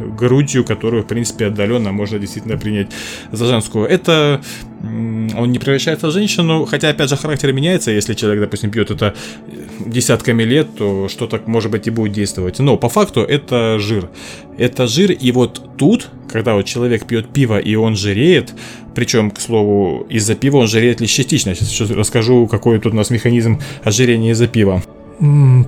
грудью, которую, в принципе, отдаленно можно действительно принять за женскую. Это он не превращается в женщину, хотя, опять же, характер меняется, если человек, допустим, пьет это десятками лет, то что-то, может быть, и будет действовать. Но по факту это жир. Это жир, и вот тут, когда вот человек пьет пиво и он жиреет, причем, к слову, из-за пива он жиреет лишь частично. Сейчас расскажу, какой тут у нас механизм ожирения из-за пива.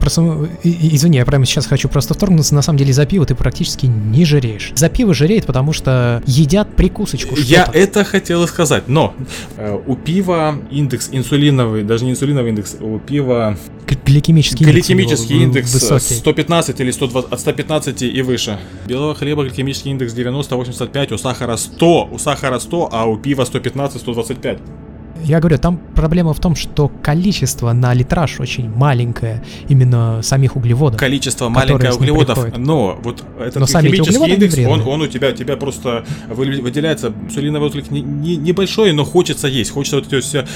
Просто, извини, я прямо сейчас хочу просто вторгнуться. На самом деле за пиво ты практически не жиреешь. За пиво жиреет, потому что едят прикусочку. Я это хотел сказать, но э, у пива индекс инсулиновый, даже не инсулиновый индекс, у пива гликемический, гликемический индекс, высокий. 115 или 120, от 115 и выше. Белого хлеба гликемический индекс 90-85, у сахара 100, у сахара 100, а у пива 115-125. Я говорю, там проблема в том, что количество на литраж очень маленькое, именно самих углеводов. Количество маленькое углеводов, но вот этот но химический индекс, он, он у тебя, тебя просто выделяется, инсулиновый отклик не, не, небольшой, но хочется есть, хочется вот эти все,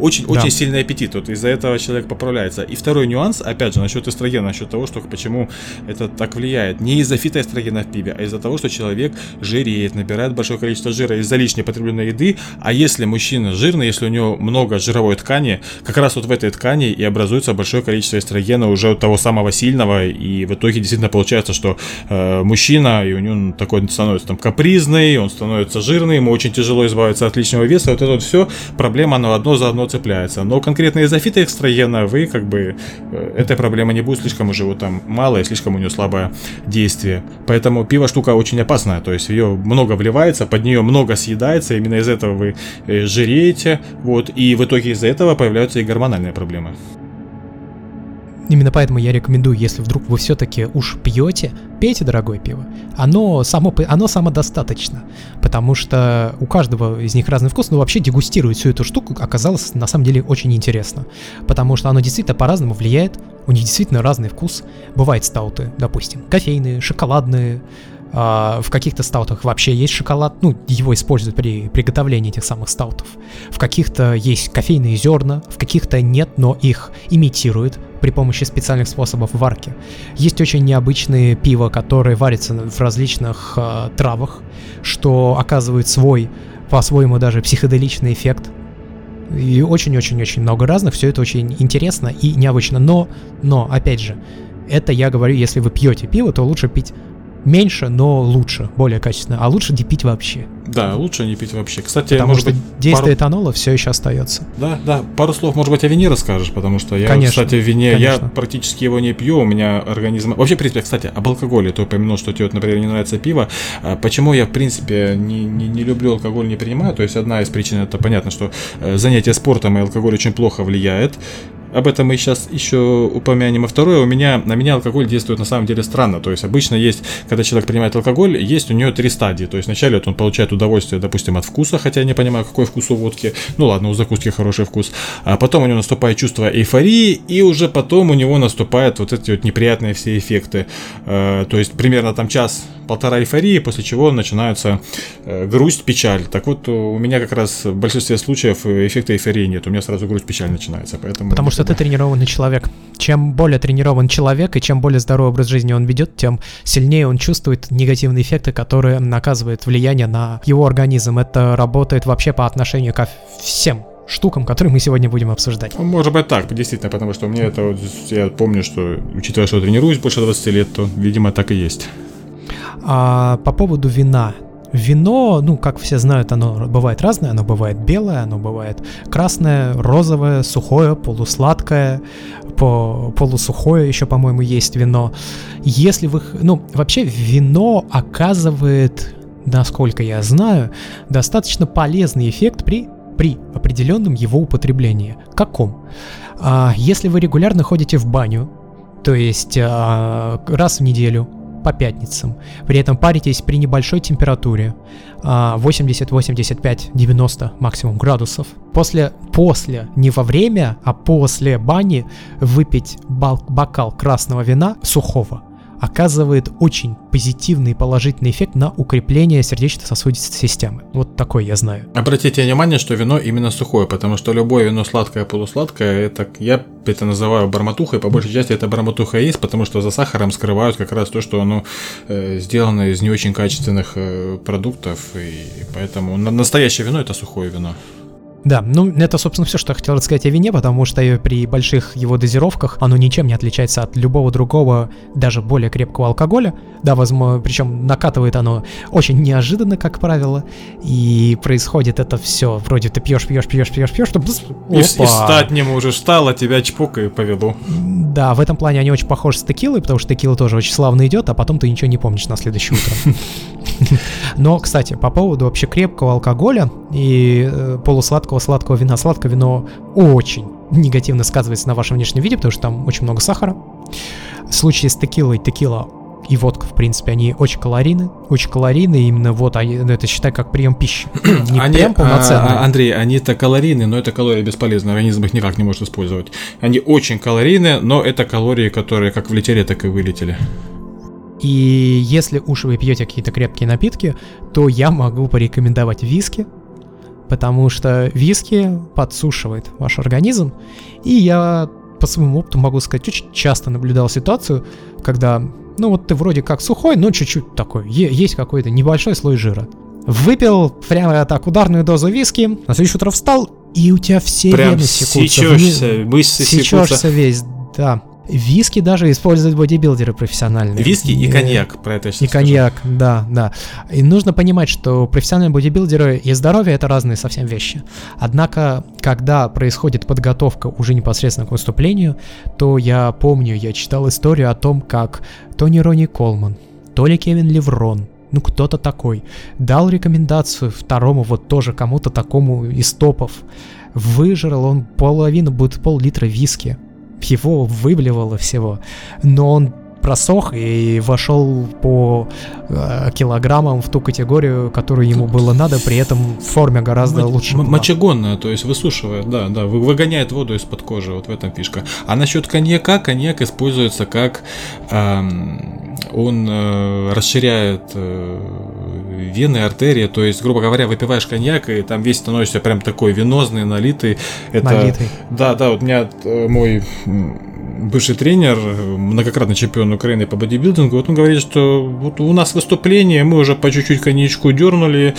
очень, да. очень сильный аппетит, вот из-за этого человек поправляется. И второй нюанс, опять же, насчет эстрогена, насчет того, что почему это так влияет. Не из-за фитоэстрогена в пиве, а из-за того, что человек жиреет, набирает большое количество жира из-за лишней потребленной еды, а если мужчина жирный, если у него много жировой ткани, как раз вот в этой ткани и образуется большое количество эстрогена уже того самого сильного, и в итоге действительно получается, что э, мужчина, и у него такой становится там капризный, он становится жирный, ему очень тяжело избавиться от лишнего веса, вот это вот все, проблема, оно одно за одно цепляется. Но конкретно из-за фитоэстрогена вы как бы, э, этой проблемы не будет, слишком уже вот там мало, и слишком у него слабое действие. Поэтому пиво штука очень опасная, то есть ее много вливается, под нее много съедается, именно из этого вы э, жиреете, вот, и в итоге из-за этого появляются и гормональные проблемы. Именно поэтому я рекомендую, если вдруг вы все-таки уж пьете, пейте дорогое пиво. Оно, само, оно самодостаточно, потому что у каждого из них разный вкус, но вообще дегустировать всю эту штуку оказалось на самом деле очень интересно, потому что оно действительно по-разному влияет, у них действительно разный вкус. Бывают стауты, допустим, кофейные, шоколадные, а, в каких-то стаутах вообще есть шоколад, ну, его используют при приготовлении этих самых стаутов. В каких-то есть кофейные зерна, в каких-то нет, но их имитируют при помощи специальных способов варки. Есть очень необычные пиво, которые варятся в различных э, травах, что оказывает свой, по-своему даже психоделичный эффект. И очень-очень-очень много разных, все это очень интересно и необычно. Но, но, опять же, это я говорю, если вы пьете пиво, то лучше пить меньше, но лучше, более качественно. А лучше не пить вообще. Да, лучше не пить вообще. Кстати, потому может что быть, действие пару... этанола все еще остается. Да, да. Пару слов, может быть, о вине расскажешь, потому что я, конечно, кстати, в вине конечно. я практически его не пью, у меня организм. Вообще, в принципе, кстати, об алкоголе. Ты упомянул, что тебе, например, не нравится пиво. А почему я, в принципе, не, не, не люблю алкоголь, не принимаю? То есть одна из причин это понятно, что э, занятие спортом и алкоголь очень плохо влияет. Об этом мы сейчас еще упомянем. А второе, у меня, на меня алкоголь действует на самом деле странно. То есть обычно есть, когда человек принимает алкоголь, есть у него три стадии. То есть вначале вот он получает удовольствие, допустим, от вкуса, хотя я не понимаю, какой вкус у водки. Ну ладно, у закуски хороший вкус. А потом у него наступает чувство эйфории, и уже потом у него наступают вот эти вот неприятные все эффекты. Э, то есть примерно там час полтора эйфории, после чего начинается э, грусть, печаль. Так вот, у меня как раз в большинстве случаев эффекта эйфории нет. У меня сразу грусть, печаль начинается. Поэтому Потому что ты тренированный человек. Чем более тренирован человек и чем более здоровый образ жизни он ведет, тем сильнее он чувствует негативные эффекты, которые оказывают влияние на его организм. Это работает вообще по отношению ко всем штукам, которые мы сегодня будем обсуждать. Ну, может быть так, действительно, потому что мне это вот, я помню, что, учитывая, что тренируюсь больше 20 лет, то, видимо, так и есть. А по поводу вина. Вино, ну, как все знают, оно бывает разное. Оно бывает белое, оно бывает красное, розовое, сухое, полусладкое, по полусухое еще, по-моему, есть вино. Если вы... Ну, вообще вино оказывает, насколько я знаю, достаточно полезный эффект при при определенном его употреблении. Каком? А, если вы регулярно ходите в баню, то есть а, раз в неделю, по пятницам, при этом паритесь при небольшой температуре, 80, 85, 90 максимум градусов. После, после, не во время, а после бани выпить бокал красного вина сухого – оказывает очень позитивный и положительный эффект на укрепление сердечно-сосудистой системы. Вот такой я знаю. Обратите внимание, что вино именно сухое, потому что любое вино сладкое, полусладкое, это я это называю барматухой, по большей части это барматуха есть, потому что за сахаром скрывают как раз то, что оно э, сделано из не очень качественных э, продуктов, и поэтому настоящее вино это сухое вино. Да, ну это, собственно, все, что я хотел рассказать о вине, потому что при больших его дозировках оно ничем не отличается от любого другого, даже более крепкого алкоголя. Да, возможно, причем накатывает оно очень неожиданно, как правило, и происходит это все вроде ты пьешь, пьешь, пьешь, пьешь, пьешь, что... И, и встать не можешь, встал, а тебя чпок и поведу. Да, в этом плане они очень похожи с текилой, потому что текила тоже очень славно идет, а потом ты ничего не помнишь на следующее утро. Но, кстати, по поводу вообще крепкого алкоголя и э, полусладкого сладкого вина. Сладкое вино очень негативно сказывается на вашем внешнем виде, потому что там очень много сахара. В случае с текилой, текила и водка, в принципе, они очень калорийны, очень калорийны, именно вот, они, ну, это считай как прием пищи, не они, прям полноценный. А, Андрей, они-то калорийны, но это калории бесполезны, организм их никак не может использовать. Они очень калорийны, но это калории, которые как влетели, так и вылетели. И если уж вы пьете какие-то крепкие напитки, то я могу порекомендовать виски, потому что виски подсушивает ваш организм. И я по своему опыту могу сказать, очень часто наблюдал ситуацию, когда, ну вот ты вроде как сухой, но чуть-чуть такой, есть какой-то небольшой слой жира. Выпил прямо так ударную дозу виски, на следующее утро встал, и у тебя все Прям вены секутся. Сечешься, мышцы Сечешься весь, да. Виски даже используют бодибилдеры профессиональные. Виски и, и коньяк, про это я И скажу. коньяк, да, да. И нужно понимать, что профессиональные бодибилдеры и здоровье это разные совсем вещи. Однако, когда происходит подготовка уже непосредственно к выступлению, то я помню, я читал историю о том, как Тони Рони Колман, то ли Кевин Леврон, ну кто-то такой, дал рекомендацию второму вот тоже кому-то такому из топов. Выжрал он половину, будет пол-литра виски его выблевало всего, но он просох и вошел по э, килограммам в ту категорию, которую ему было надо, при этом в форме гораздо М- лучше. Мочегонная, то есть высушивает, да, да, выгоняет воду из-под кожи, вот в этом фишка. А насчет коньяка, коньяк используется как эм, он э, расширяет э, вены, артерии, то есть, грубо говоря, выпиваешь коньяк, и там весь становишься прям такой венозный, налитый. Это, налитый. Да, да, вот у меня э, мой бывший тренер, многократный чемпион Украины по бодибилдингу, вот он говорит, что вот у нас выступление, мы уже по чуть-чуть коньячку дернули,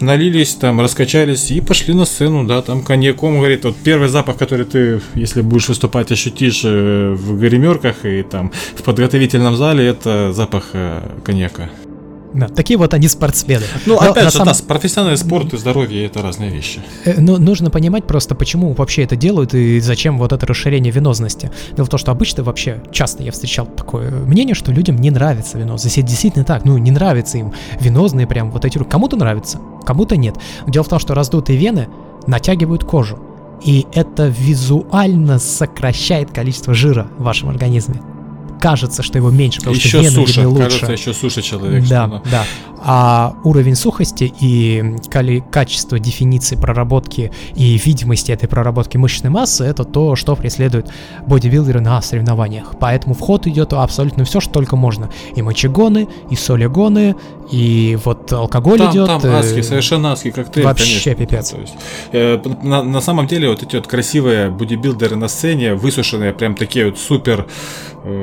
налились, там, раскачались и пошли на сцену, да, там коньяком, говорит, вот первый запах, который ты, если будешь выступать, ощутишь э, в гримерках и там в подготовительном зале, это запах э, коньяка. Да, такие вот они спортсмены. Ну, Но опять же, самом... да, профессиональный спорт и здоровье это разные вещи. Э, ну, нужно понимать просто, почему вообще это делают и зачем вот это расширение венозности. Дело в том, что обычно вообще, часто я встречал такое мнение, что людям не нравится венозность. Это действительно так, ну, не нравится им венозные прям вот эти... Кому-то нравится, кому-то нет. Дело в том, что раздутые вены натягивают кожу. И это визуально сокращает количество жира в вашем организме кажется, что его меньше, потому еще что вены суша, лучше. Кажется, еще суша человек. Да, да. А уровень сухости и качество дефиниции проработки и видимости этой проработки мышечной массы это то, что преследуют бодибилдеры на соревнованиях. Поэтому в ход идет абсолютно все, что только можно. И мочегоны, и солигоны, и вот алкоголь там, идет. Там э, адский, совершенно адский коктейль, Вообще конечно. пипец. То есть, э, на, на самом деле вот эти вот красивые бодибилдеры на сцене, высушенные, прям такие вот супер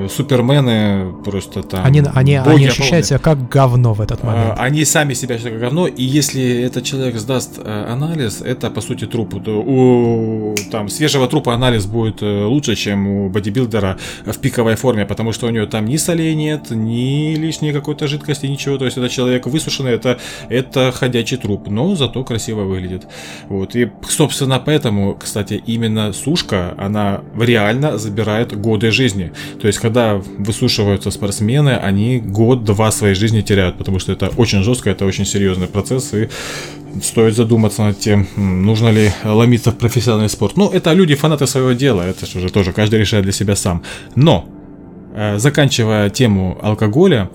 супермены, просто там... Они, они, они ощущают себя как говно в этот момент. А, Они сами себя считают как говно, и если этот человек сдаст э, анализ, это по сути труп. У там, свежего трупа анализ будет э, лучше, чем у бодибилдера в пиковой форме, потому что у него там ни солей нет, ни лишней какой-то жидкости, ничего. То есть это человек высушенный, это, это ходячий труп, но зато красиво выглядит. Вот. И, собственно, поэтому, кстати, именно сушка, она реально забирает годы жизни. То есть, когда высушиваются спортсмены, они год-два своей жизни теряют, потому что это очень жестко, это очень серьезный процесс, и стоит задуматься над тем, нужно ли ломиться в профессиональный спорт. Ну, это люди, фанаты своего дела, это же уже тоже каждый решает для себя сам. Но, э, заканчивая тему алкоголя,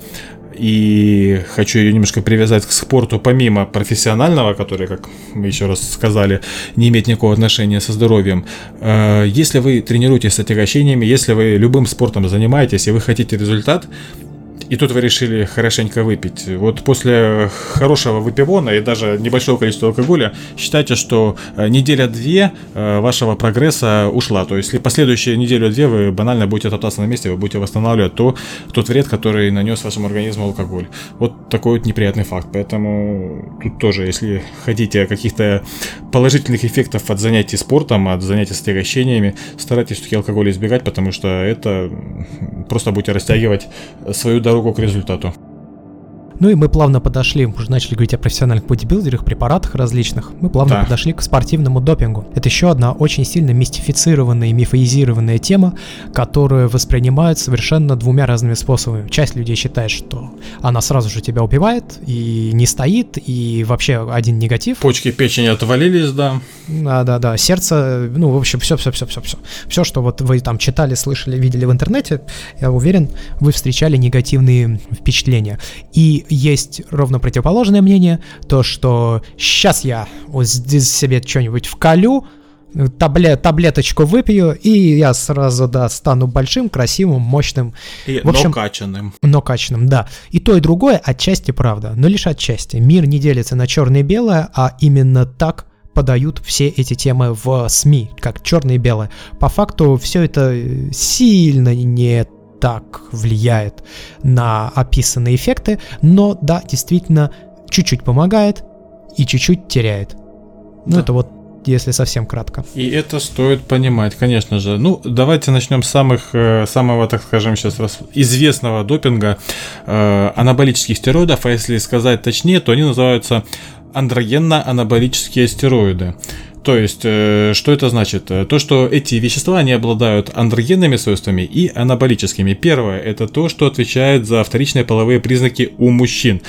и хочу ее немножко привязать к спорту, помимо профессионального, который, как мы еще раз сказали, не имеет никакого отношения со здоровьем. Э, Если вы тренируетесь с отягощениями, если вы любым спортом занимаетесь и вы хотите результат, и тут вы решили хорошенько выпить. Вот после хорошего выпивона и даже небольшого количества алкоголя считайте, что э, неделя-две э, вашего прогресса ушла. То есть, если последующие неделю-две вы банально будете топтаться на месте, вы будете восстанавливать то, тот вред, который нанес вашему организму алкоголь. Вот такой вот неприятный факт. Поэтому тут тоже, если хотите каких-то положительных эффектов от занятий спортом, от занятий с отягощениями, старайтесь все-таки алкоголь избегать, потому что это просто будете растягивать свою дорогу к результату. Ну и мы плавно подошли, мы уже начали говорить о профессиональных бодибилдерах, препаратах различных. Мы плавно Да. подошли к спортивному допингу. Это еще одна очень сильно мистифицированная и мифоизированная тема, которую воспринимают совершенно двумя разными способами. Часть людей считает, что она сразу же тебя убивает и не стоит, и вообще один негатив. Почки печени отвалились, да. Да, да, да. Сердце, ну, в общем, все, все, все, все, все. Все, что вот вы там читали, слышали, видели в интернете, я уверен, вы встречали негативные впечатления. И есть ровно противоположное мнение, то, что сейчас я вот здесь себе что-нибудь вколю, табле, таблеточку выпью, и я сразу, да, стану большим, красивым, мощным, И, В общем- но качанным. но качественным, да. И то, и другое отчасти правда, но лишь отчасти. Мир не делится на черное и белое, а именно так подают все эти темы в СМИ, как черное и белое. По факту все это сильно не так влияет на описанные эффекты, но да, действительно, чуть-чуть помогает и чуть-чуть теряет. Ну, Да. это вот если совсем кратко. И это стоит понимать, конечно же. Ну, давайте начнем с самых, э, самого, так скажем, сейчас раз, известного допинга, э, анаболических стероидов, а если сказать точнее, то они называются андрогенно-анаболические стероиды. То есть, э, что это значит? Э, То, что эти вещества, они обладают андрогенными свойствами и анаболическими. Первое, это то, что отвечает за вторичные половые признаки у мужчин.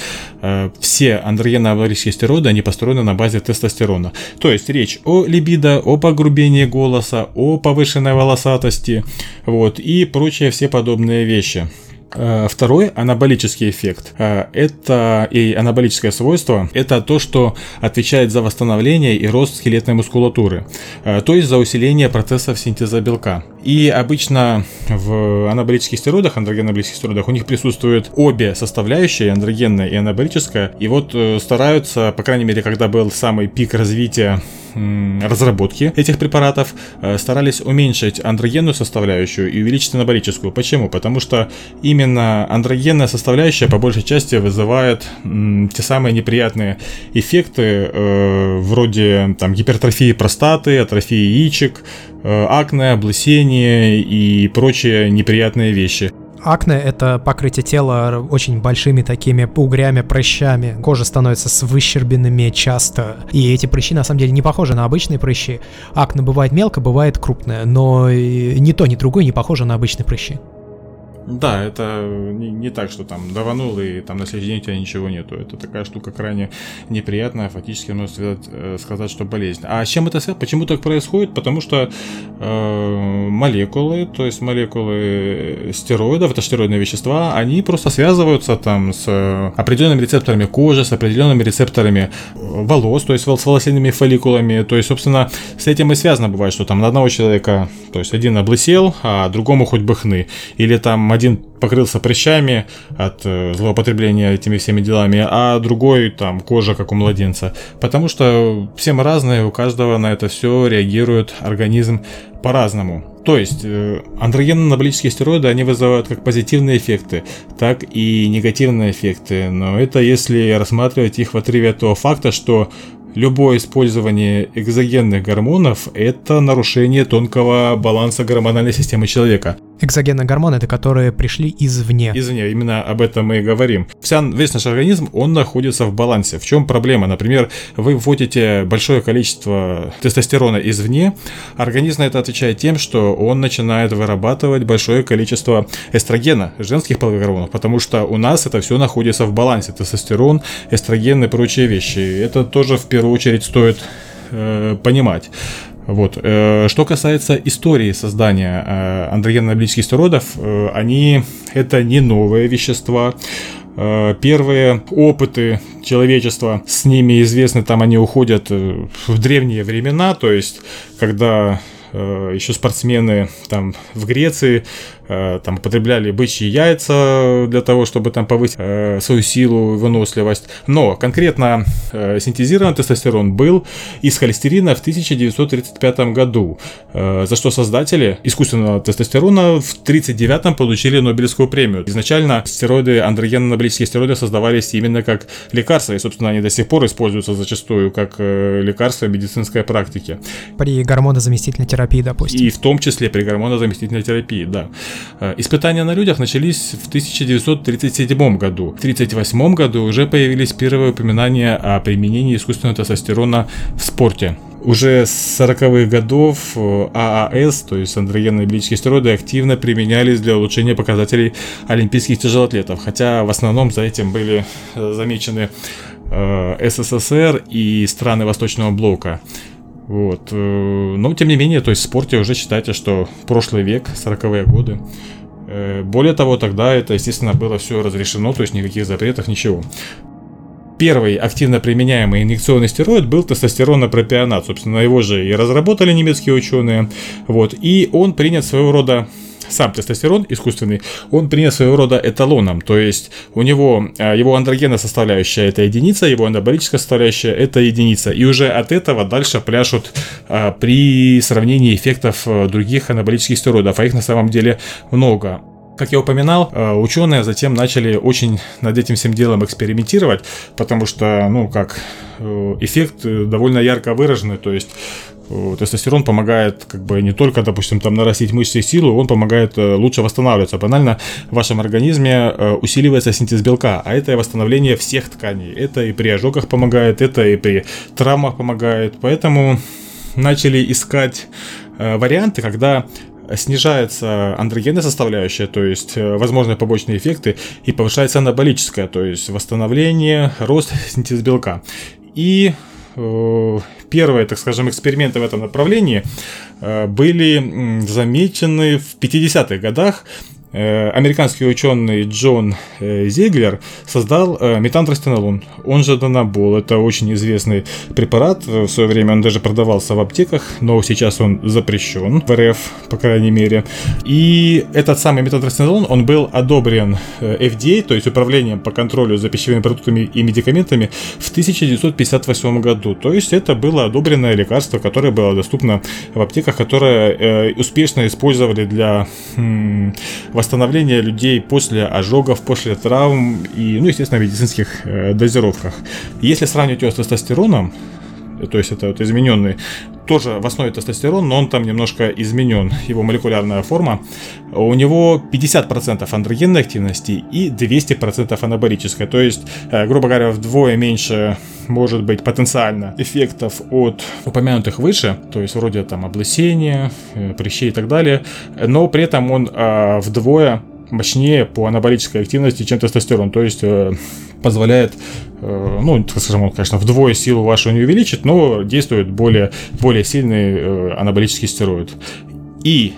Э, Все андрогенно-анаболические стероиды, они построены на базе тестостерона. То есть, речь о либидо, о погрубении голоса, о повышенной волосатости, вот, и прочие все подобные вещи. Э, Второй анаболический эффект э, это и анаболическое свойство это то, что отвечает за восстановление и рост скелетной мускулатуры, э, то есть за усиление процессов синтеза белка. И обычно в анаболических стероидах, андрогенно-анаболических стероидах, у них присутствуют обе составляющие, андрогенная и анаболическая. И вот э, стараются, по крайней мере, когда был самый пик развития разработки этих препаратов, э, старались уменьшить андрогенную составляющую и увеличить анаболическую. Почему? Потому что именно андрогенная составляющая по большей части вызывает те самые неприятные эффекты э, вроде там гипертрофии простаты, атрофии яичек, акне, облысение и прочие неприятные вещи. Акне — это покрытие тела очень большими такими угрями, прыщами. Кожа становится с выщербинами часто. И эти прыщи, на самом деле, не похожи на обычные прыщи. Акне бывает мелко, бывает крупное. Но ни то, ни другое не похоже на обычные прыщи. Да, это не, не так, что там даванул и там на следующий день у тебя ничего нету. Это такая штука крайне неприятная, фактически можно сказать, э, сказать что болезнь. А с чем это связано? Почему так происходит? Потому что э, молекулы, то есть молекулы стероидов, это стероидные вещества, они просто связываются там с определенными рецепторами кожи, с определенными рецепторами волос, то есть с волосяными фолликулами. То есть, собственно, с этим и связано бывает, что там на одного человека, то есть один облысел, а другому хоть бы хны. Или там один покрылся прыщами от э, злоупотребления этими всеми делами, а другой там кожа, как у младенца. Потому что все мы разные, у каждого на это все реагирует организм по-разному. То есть э, андрогенно-анаболические стероиды, они вызывают как позитивные эффекты, так и негативные эффекты. Но это если рассматривать их в отрыве от того факта, что любое использование экзогенных гормонов – это нарушение тонкого баланса гормональной системы человека. Экзогенные гормоны – это которые пришли извне. Извне, именно об этом мы и говорим. Вся, весь наш организм, он находится в балансе. В чем проблема? Например, вы вводите большое количество тестостерона извне, организм на это отвечает тем, что он начинает вырабатывать большое количество эстрогена, женских половых гормонов, потому что у нас это все находится в балансе. Тестостерон, эстроген и прочие вещи. Это тоже в первую очередь стоит э, понимать. Вот. Э, что касается истории создания э, андрогенно-анаболических стероидов, э, они это не новые вещества. Первые опыты человечества с ними известны, там они уходят в древние времена, то есть когда еще спортсмены там в Греции Э, там употребляли бычьи яйца для того, чтобы там повысить э, свою силу, выносливость. Но конкретно э, синтезированный тестостерон был из холестерина в 1935 году, э, за что создатели искусственного тестостерона в 1939 получили Нобелевскую премию. Изначально стероиды, андрогенно-анаболические стероиды создавались именно как лекарства, и, собственно, они до сих пор используются зачастую как э, лекарства в медицинской практике. При гормонозаместительной терапии, допустим. И в том числе при гормонозаместительной терапии, да. Э, испытания на людях начались в 1937 году. В 1938 году уже появились первые упоминания о применении искусственного тестостерона в спорте. Уже с 40-х годов э, ААС, то есть андрогенные биологические стероиды, активно применялись для улучшения показателей олимпийских тяжелоатлетов, хотя в основном за этим были э, замечены СССР и страны Восточного блока. Вот. Э, но, тем не менее, то есть в спорте уже считайте, что прошлый век, 40-е годы. Э, более того, тогда это, естественно, было все разрешено, то есть никаких запретов, ничего. Первый активно применяемый инъекционный стероид был тестостеронопропионат. Собственно, его же и разработали немецкие ученые. Вот. И он принят своего рода сам тестостерон искусственный, он принят своего рода эталоном, то есть у него а, его андрогенная составляющая это единица, его анаболическая составляющая это единица, и уже от этого дальше пляшут а, при сравнении эффектов а, других анаболических стероидов, а их на самом деле много. Как я упоминал, ученые затем начали очень над этим всем делом экспериментировать, потому что, ну, как э, эффект э, довольно ярко выраженный, то есть Тестостерон помогает как бы не только, допустим, там нарастить мышцы и силу, он помогает э, лучше восстанавливаться. Банально в вашем организме э, усиливается синтез белка, а это восстановление всех тканей. Это и при ожогах помогает, это и при травмах помогает. Поэтому начали искать э, варианты, когда снижается андрогенная составляющая, то есть возможные побочные эффекты, и повышается анаболическая, то есть восстановление, рост синтез белка. И первые, так скажем, эксперименты в этом направлении э, были замечены в 50-х годах американский ученый Джон э, Зиглер создал э, метантростенолон, он же Донабол. Это очень известный препарат. В свое время он даже продавался в аптеках, но сейчас он запрещен в РФ, по крайней мере. И этот самый метантростенолон, он был одобрен FDA, то есть Управлением по контролю за пищевыми продуктами и медикаментами в 1958 году. То есть это было одобренное лекарство, которое было доступно в аптеках, которое успешно использовали для восстановления людей после ожогов, после травм и, ну, естественно, медицинских э, дозировках. Если сравнивать его с тестостероном, то есть это вот измененный, тоже в основе тестостерон, но он там немножко изменен, его молекулярная форма. У него 50% андрогенной активности и 200% анаболической, то есть, э, грубо говоря, вдвое меньше может быть потенциально эффектов от упомянутых выше, то есть вроде там облысения, э, прыщей и так далее, но при этом он э, вдвое мощнее по анаболической активности, чем тестостерон. То есть э, позволяет, э, ну, скажем, он, конечно, вдвое силу вашу не увеличит, но действует более, более сильный э, анаболический стероид. И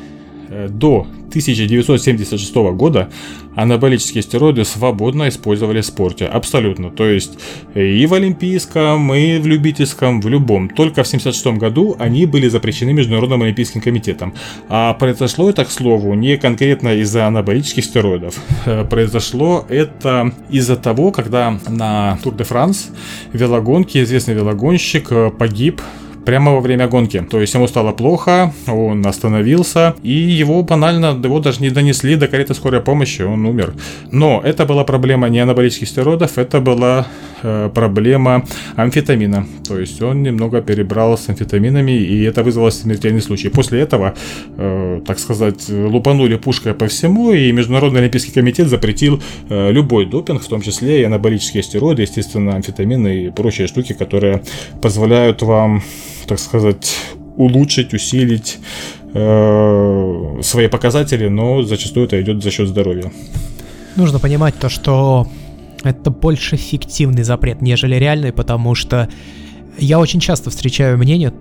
э, до 1976 года анаболические стероиды свободно использовали в спорте. Абсолютно. То есть и в олимпийском, и в любительском, в любом. Только в 1976 году они были запрещены Международным олимпийским комитетом. А произошло это, к слову, не конкретно из-за анаболических стероидов. Э, произошло это из-за того, когда на Тур де Франс велогонки известный велогонщик э, погиб прямо во время гонки. То есть ему стало плохо, он остановился, и его банально, его даже не донесли до кареты скорой помощи, он умер. Но это была проблема не анаболических стероидов, это была э, проблема амфетамина. То есть он немного перебрал с амфетаминами, и это вызвало смертельный случай. После этого, э, так сказать, лупанули пушкой по всему, и Международный Олимпийский комитет запретил э, любой допинг, в том числе и анаболические стероиды, естественно, амфетамины и прочие штуки, которые позволяют вам так сказать, улучшить, усилить э, свои показатели, но зачастую это идет за счет здоровья. Нужно понимать то, что это больше фиктивный запрет, нежели реальный, потому что я очень часто встречаю мнение,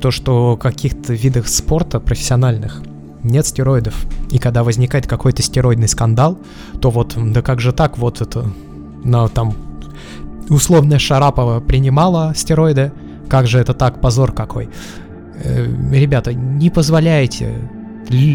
то, что в каких-то видах спорта профессиональных нет стероидов. И когда возникает какой-то стероидный скандал, то вот, да как же так, вот это, на там, условная Шарапова принимала стероиды, как же это так, позор какой. Э, ребята, не позволяйте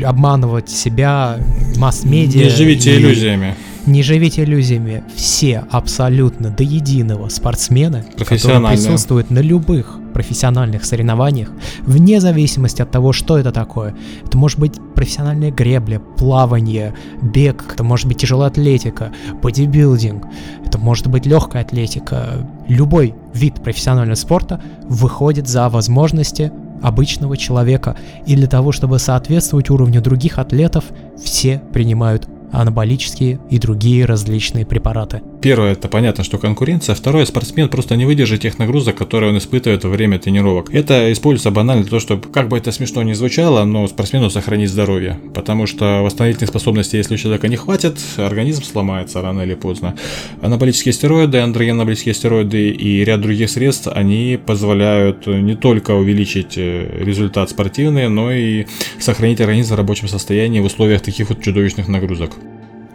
обманывать себя, масс-медиа. Не живите иллюзиями. Не живите иллюзиями. Все абсолютно до единого спортсмены, которые присутствуют на любых профессиональных соревнованиях, вне зависимости от того, что это такое. Это может быть профессиональная гребля, плавание, бег, это может быть тяжелая атлетика, бодибилдинг, это может быть легкая атлетика. Любой вид профессионального спорта выходит за возможности обычного человека. И для того, чтобы соответствовать уровню других атлетов, все принимают анаболические и другие различные препараты. Первое, это понятно, что конкуренция. Второе, спортсмен просто не выдержит тех нагрузок, которые он испытывает во время тренировок. Это используется банально для того, чтобы, как бы это смешно не звучало, но спортсмену сохранить здоровье. Потому что восстановительных способностей, если у человека не хватит, организм сломается рано или поздно. Анаболические стероиды, анаболические стероиды и ряд других средств, они позволяют не только увеличить э, результат спортивный, но и сохранить организм в рабочем состоянии в условиях таких вот чудовищных нагрузок.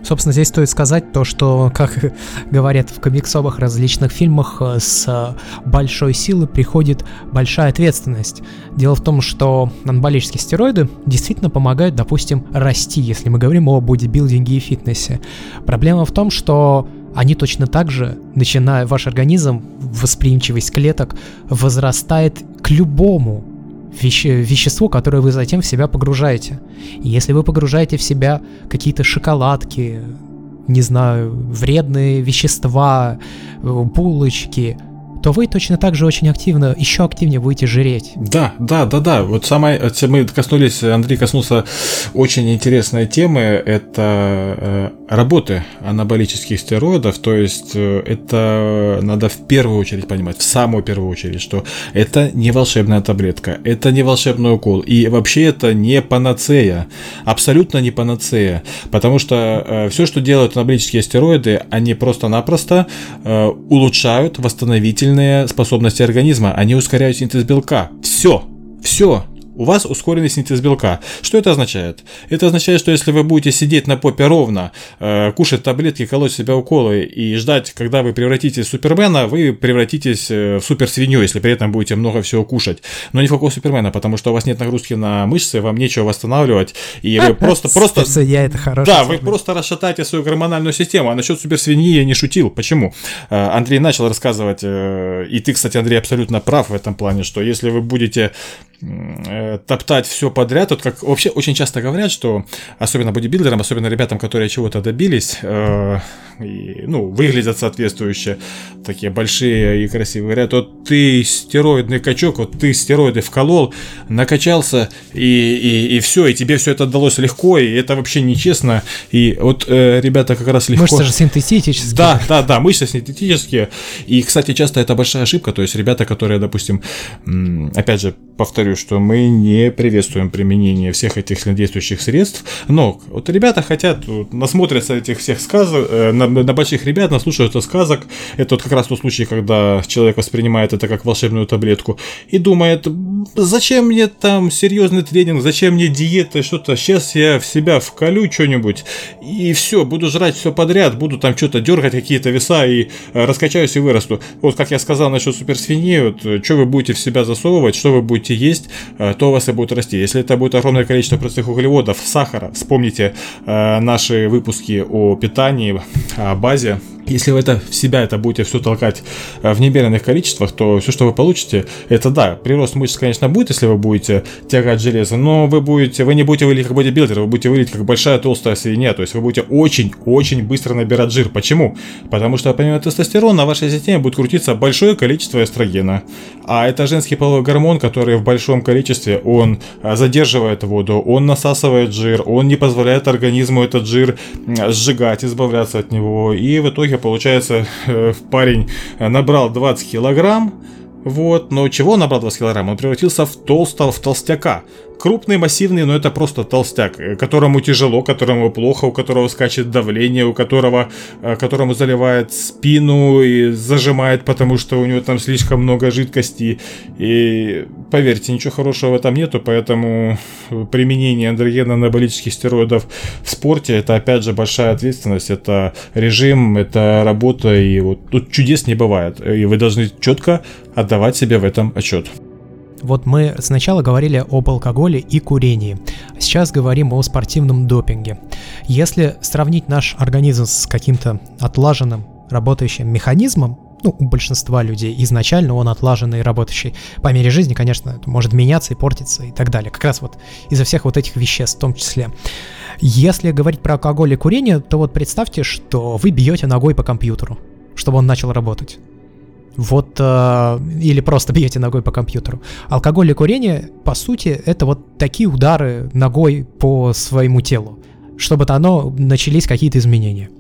Собственно, здесь стоит сказать то, что, как говорят в комиксовых различных фильмах, э, с большой силы приходит большая ответственность. Дело в том, что анаболические стероиды действительно помогают, допустим, расти, если мы говорим о бодибилдинге и фитнесе. Проблема в том, что они точно так же, начиная ваш организм, восприимчивость клеток возрастает к любому веще, вещество, которое вы затем в себя погружаете. И если вы погружаете в себя какие-то шоколадки, не знаю, вредные вещества, э, булочки, то вы точно так же очень активно, еще активнее будете жреть. Да, да, да, да. Вот самое, мы коснулись, Андрей коснулся очень интересной темы, это э, работы анаболических стероидов, то есть э, это надо в первую очередь понимать, в самую первую очередь, что это не волшебная таблетка, это не волшебный укол, и вообще это не панацея, абсолютно не панацея, потому что э, все, что делают анаболические стероиды, они просто-напросто улучшают восстановительность двигательные способности организма, они ускоряют синтез белка. Все, все, у вас ускоренный синтез белка. Что это означает? Это означает, что если вы будете сидеть на попе ровно, э, кушать таблетки, колоть себя уколы и ждать, когда вы превратитесь в Супермена, вы превратитесь э, в суперсвинью, если при этом будете много всего кушать. Но не в какого Супермена, потому что у вас нет нагрузки на мышцы, вам нечего восстанавливать, и вы просто... просто я это хорошо. Да, вы просто расшатаете свою гормональную систему. А насчет суперсвиньи я не шутил. Почему? Э, Андрей начал рассказывать, э, и ты, кстати, Андрей, абсолютно прав в этом плане, что если вы будете топтать все подряд. Вот как вообще очень часто говорят, что особенно бодибилдерам, особенно ребятам, которые чего-то добились, э, и, ну, выглядят соответствующе, такие большие и красивые, говорят, вот ты стероидный качок, вот ты стероиды вколол, накачался, и, и, и все, и тебе все это далось легко, и это вообще нечестно. И вот э, ребята как раз легко... Мышцы же синтетические. Да, да, да, мышцы синтетические. И, кстати, часто это большая ошибка, то есть ребята, которые, допустим, опять же, повторю, что мы не приветствуем применение всех этих сильнодействующих средств, но вот ребята хотят, насмотрятся этих всех сказок, э, на, на больших ребят, наслушаются сказок, это вот как раз тот случай, когда человек воспринимает это как волшебную таблетку и думает, зачем мне там серьезный тренинг, зачем мне диета, что-то, сейчас я в себя вколю что-нибудь, и все, буду жрать все подряд, буду там что-то дергать, какие-то веса, и э, раскачаюсь и вырасту. Вот как я сказал насчет суперсвиньи, вот, э, что вы будете в себя засовывать, что вы будете есть, э, то у вас и будет расти. Если это будет огромное количество простых углеводов, сахара, вспомните э, наши выпуски о питании, о базе, если вы это в себя это будете все толкать э, в немеренных количествах, то все, что вы получите, это да, прирост мышц, конечно, будет, если вы будете тягать железо, но вы будете, вы не будете выглядеть как бодибилдер, вы будете выглядеть как большая толстая свинья, то есть вы будете очень-очень быстро набирать жир. Почему? Потому что помимо тестостерона в вашей системе будет крутиться большое количество эстрогена, а это женский половой гормон, который в большом количестве, он э, задерживает воду, он насасывает жир, он не позволяет организму этот жир сжигать, избавляться от него, и в итоге получается, э, парень набрал 20 килограмм, вот, но чего он набрал 20 килограмм? Он превратился в толстого, в толстяка крупный, массивный, но это просто толстяк, э, которому тяжело, которому плохо, у которого скачет давление, у которого, э, которому заливает спину и зажимает, потому что у него там слишком много жидкости. И поверьте, ничего хорошего в этом нету, поэтому применение андрогенно-анаболических стероидов в спорте это опять же большая ответственность, это режим, это работа, и вот тут чудес не бывает. И вы должны четко отдавать себе в этом отчет. Вот мы сначала говорили об алкоголе и курении, а сейчас говорим о спортивном допинге. Если сравнить наш организм с каким-то отлаженным работающим механизмом, ну, у большинства людей изначально он отлаженный и работающий. По мере жизни, конечно, это может меняться и портиться и так далее. Как раз вот из-за всех вот этих веществ в том числе. Если говорить про алкоголь и курение, то вот представьте, что вы бьете ногой по компьютеру, чтобы он начал работать. Вот, э, или просто бьете ногой по компьютеру. Алкоголь и курение, по сути, это вот такие удары ногой по своему телу, чтобы оно начались какие-то изменения.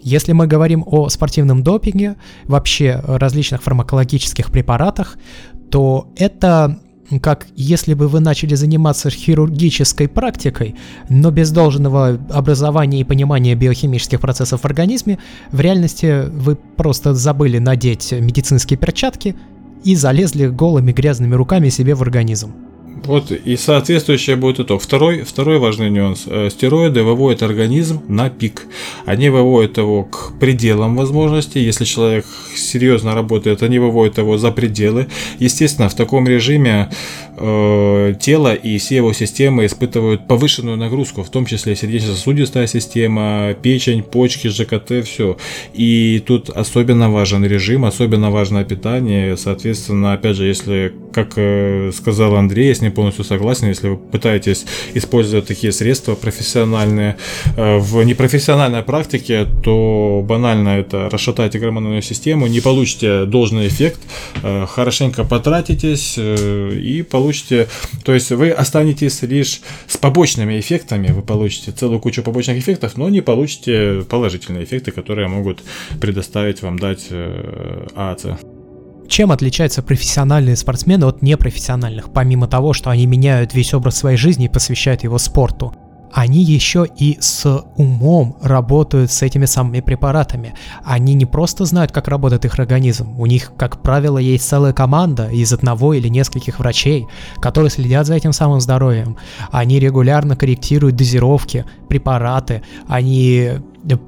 Если мы говорим о спортивном допинге, вообще различных фармакологических препаратах, то это как если бы вы начали заниматься хирургической практикой, но без должного образования и понимания биохимических процессов в организме, в реальности вы просто забыли надеть медицинские перчатки и залезли голыми грязными руками себе в организм. Вот и соответствующее будет итог. Второй, второй важный нюанс. Э, стероиды выводят организм на пик. Они выводят его к пределам возможностей. Если человек серьезно работает, они выводят его за пределы. Естественно, в таком режиме э, тело и все его системы испытывают повышенную нагрузку, в том числе сердечно-сосудистая система, печень, почки, ЖКТ, все. И тут особенно важен режим, особенно важно питание. Соответственно, опять же, если, как э, сказал Андрей, с ним полностью согласен, если вы пытаетесь использовать такие средства профессиональные э, в непрофессиональной практике, то банально это расшатаете гормональную систему, не получите должный эффект, э, хорошенько потратитесь и получите то есть вы останетесь лишь с побочными эффектами, вы получите целую кучу побочных эффектов, но не получите положительные эффекты, которые могут предоставить вам дать э, ААЦ. Чем отличаются профессиональные спортсмены от непрофессиональных, помимо того, что они меняют весь образ своей жизни и посвящают его спорту? они еще и с умом работают с этими самыми препаратами. Они не просто знают, как работает их организм. У них, как правило, есть целая команда из одного или нескольких врачей, которые следят за этим самым здоровьем. Они регулярно корректируют дозировки, препараты. Они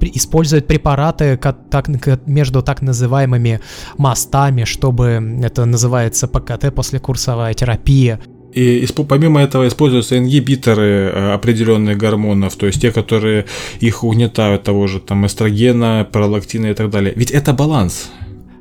используют препараты так, между так называемыми мостами, чтобы это называется ПКТ, послекурсовая терапия. И помимо этого используются ингибиторы э, определенных гормонов, то есть те, которые их угнетают, того же там эстрогена, пролактина и так далее. Ведь это баланс.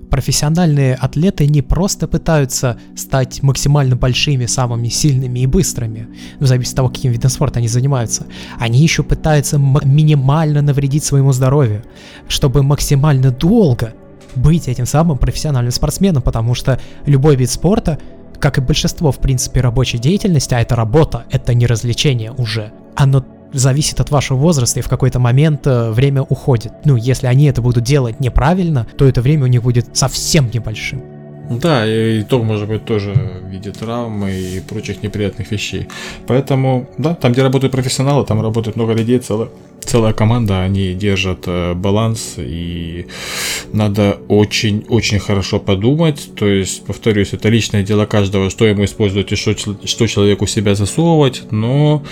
Профессиональные атлеты не просто пытаются стать максимально большими, самыми сильными и быстрыми, в зависимости от того, каким видом спорта они занимаются. Они еще пытаются минимально навредить своему здоровью, чтобы максимально долго быть этим самым профессиональным спортсменом, потому что любой вид спорта как и большинство, в принципе, рабочей деятельности, а это работа, это не развлечение уже, оно зависит от вашего возраста, и в какой-то момент э, время уходит. Ну, если они это будут делать неправильно, то это время у них будет совсем небольшим. Да, и итог может быть тоже в виде травмы и прочих неприятных вещей. Поэтому, да, там, где работают профессионалы, там работает много людей, целая, целая команда, они держат э, баланс, и надо очень-очень хорошо подумать. То есть, повторюсь, это личное дело каждого, что ему использовать и что, что человеку себя засовывать, но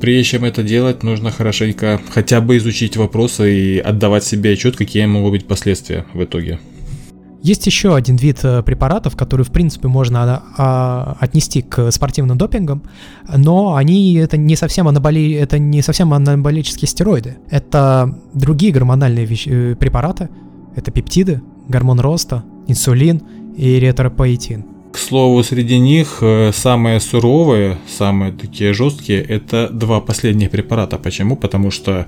прежде чем это делать, нужно хорошенько хотя бы изучить вопросы и отдавать себе отчет, какие могут быть последствия в итоге. Есть еще один вид э, препаратов, который, в принципе, можно а, отнести к спортивным допингам, но они это не совсем анаболи, это не совсем анаболические стероиды. Это другие гормональные вещи, э, препараты. Это пептиды, гормон роста, инсулин и ретропоэтин. К слову, среди них э, самые суровые, самые такие жесткие, это два последних препарата. Почему? Потому что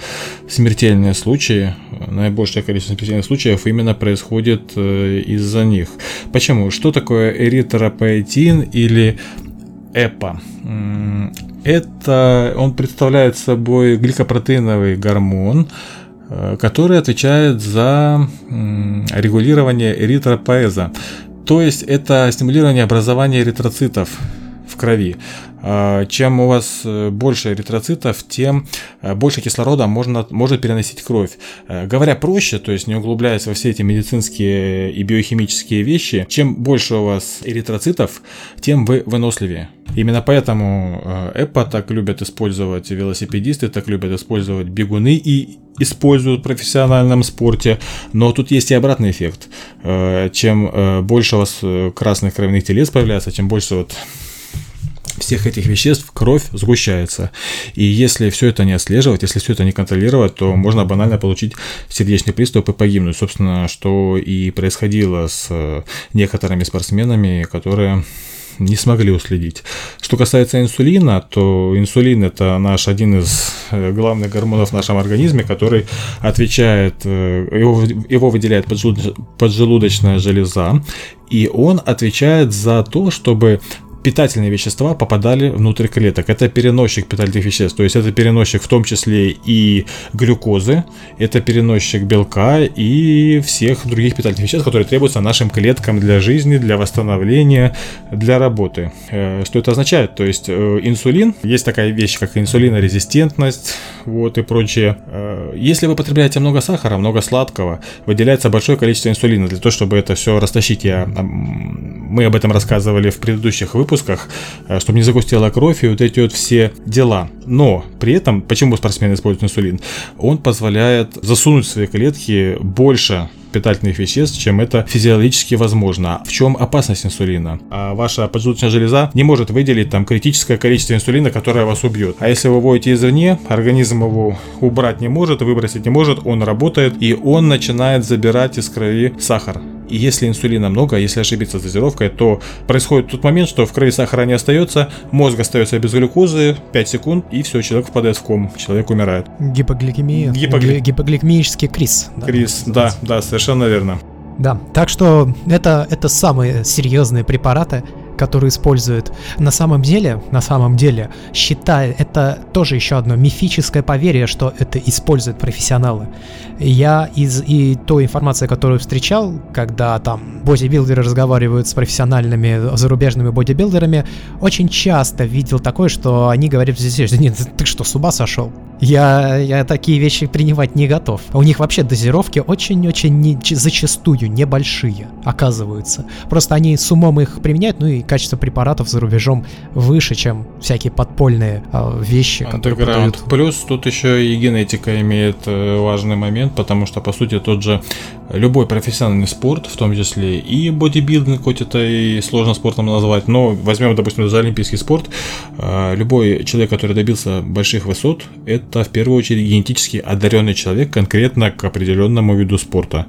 смертельные случаи, наибольшее количество смертельных случаев именно происходит э, из-за них. Почему? Что такое эритропоэтин или ЭПА? Это он представляет собой гликопротеиновый гормон, э, который отвечает за регулирование эритропоэза. То есть это стимулирование образования эритроцитов в крови. А, чем у вас э, больше эритроцитов, тем э, больше кислорода можно, может переносить кровь. Э, говоря проще, то есть не углубляясь во все эти медицинские и биохимические вещи, чем больше у вас эритроцитов, тем вы выносливее. Именно поэтому ЭПА так любят использовать велосипедисты, так любят использовать бегуны и используют в профессиональном спорте, но тут есть и обратный эффект. Чем больше у вас красных кровяных телец появляется, чем больше вот всех этих веществ кровь сгущается. И если все это не отслеживать, если все это не контролировать, то можно банально получить сердечный приступ и погибнуть. Собственно, что и происходило с э, некоторыми спортсменами, которые не смогли уследить. Что касается инсулина, то инсулин это наш один из э, главных гормонов в нашем организме, который отвечает, э, его, его выделяет поджелудочная железа, и он отвечает за то, чтобы питательные вещества попадали внутрь клеток. Это переносчик питательных веществ, то есть это переносчик в том числе и глюкозы, это переносчик белка и всех других питательных веществ, которые требуются нашим клеткам для жизни, для восстановления, для работы. Э, что это означает? То есть э, инсулин, есть такая вещь, как инсулинорезистентность, вот и прочее. Э, если вы потребляете много сахара, много сладкого, выделяется большое количество инсулина для того, чтобы это все растащить. Я, мы об этом рассказывали в предыдущих выпусках выпусках, э, чтобы не загустела кровь и вот эти вот все дела. Но при этом, почему спортсмены используют инсулин? Он позволяет засунуть в свои клетки больше питательных веществ, чем это физиологически возможно. В чем опасность инсулина? А ваша поджелудочная железа не может выделить там критическое количество инсулина, которое вас убьет. А если вы вводите извне, организм его убрать не может, выбросить не может, он работает и он начинает забирать из крови сахар. И если инсулина много, если ошибиться с дозировкой, то происходит тот момент, что в крови сахара не остается, мозг остается без глюкозы, 5 секунд, и все, человек впадает в ком, человек умирает. Гипогликемия. Гипогли... Гипогликемический криз. Да, криз, да, да, совершенно верно. Да, так что это, это самые серьезные препараты, которые используют. На самом деле, на самом деле, считаю, это тоже еще одно мифическое поверье, что это используют профессионалы. Я из и той информации, которую встречал, когда там бодибилдеры разговаривают с профессиональными зарубежными бодибилдерами, очень часто видел такое, что они говорят здесь, нет, ты что, с ума сошел? Я, я такие вещи принимать не готов. У них вообще дозировки очень-очень не, зачастую небольшие, оказываются. Просто они с умом их применяют, ну и качество препаратов за рубежом выше, чем всякие подпольные э, вещи, которые подают. Плюс тут еще и генетика имеет э, важный момент, потому что, по сути, тот же любой профессиональный спорт, в том числе и бодибилдинг, хоть это и сложно спортом назвать, но возьмем, допустим, за олимпийский спорт, э, любой человек, который добился больших высот, это в первую очередь генетически одаренный человек конкретно к определенному виду спорта.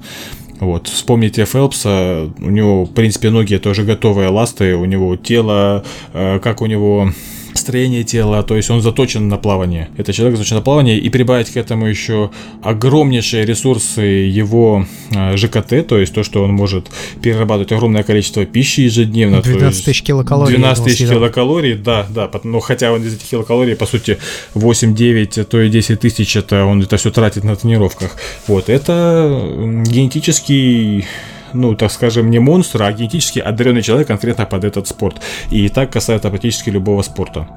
Вот, вспомните Фелпса, у него, в принципе, ноги тоже готовые ласты, у него тело, э, как у него строение тела, то есть он заточен на плавание. Это человек заточен на плавание, и прибавить к этому еще огромнейшие ресурсы его э, ЖКТ, то есть то, что он может перерабатывать огромное количество пищи ежедневно. 12 тысяч килокалорий. 12 тысяч килокалорий, да, да, но хотя он из этих килокалорий, по сути, 8-9, то и 10 тысяч, это он это все тратит на тренировках. Вот, это генетический ну, так скажем, не монстр, а генетически одаренный человек конкретно под этот спорт. И так касается практически любого спорта.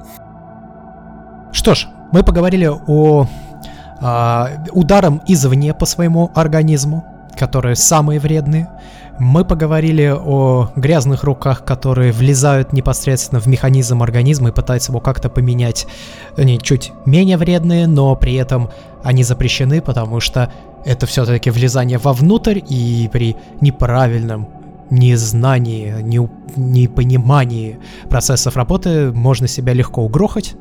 Что ж, мы поговорили о э, ударом извне по своему организму, которые самые вредные. Мы поговорили о грязных руках, которые влезают непосредственно в механизм организма и пытаются его как-то поменять. Они чуть менее вредные, но при этом они запрещены, потому что это все-таки влезание вовнутрь, и при неправильном незнании, не, непонимании процессов работы можно себя легко угрохать.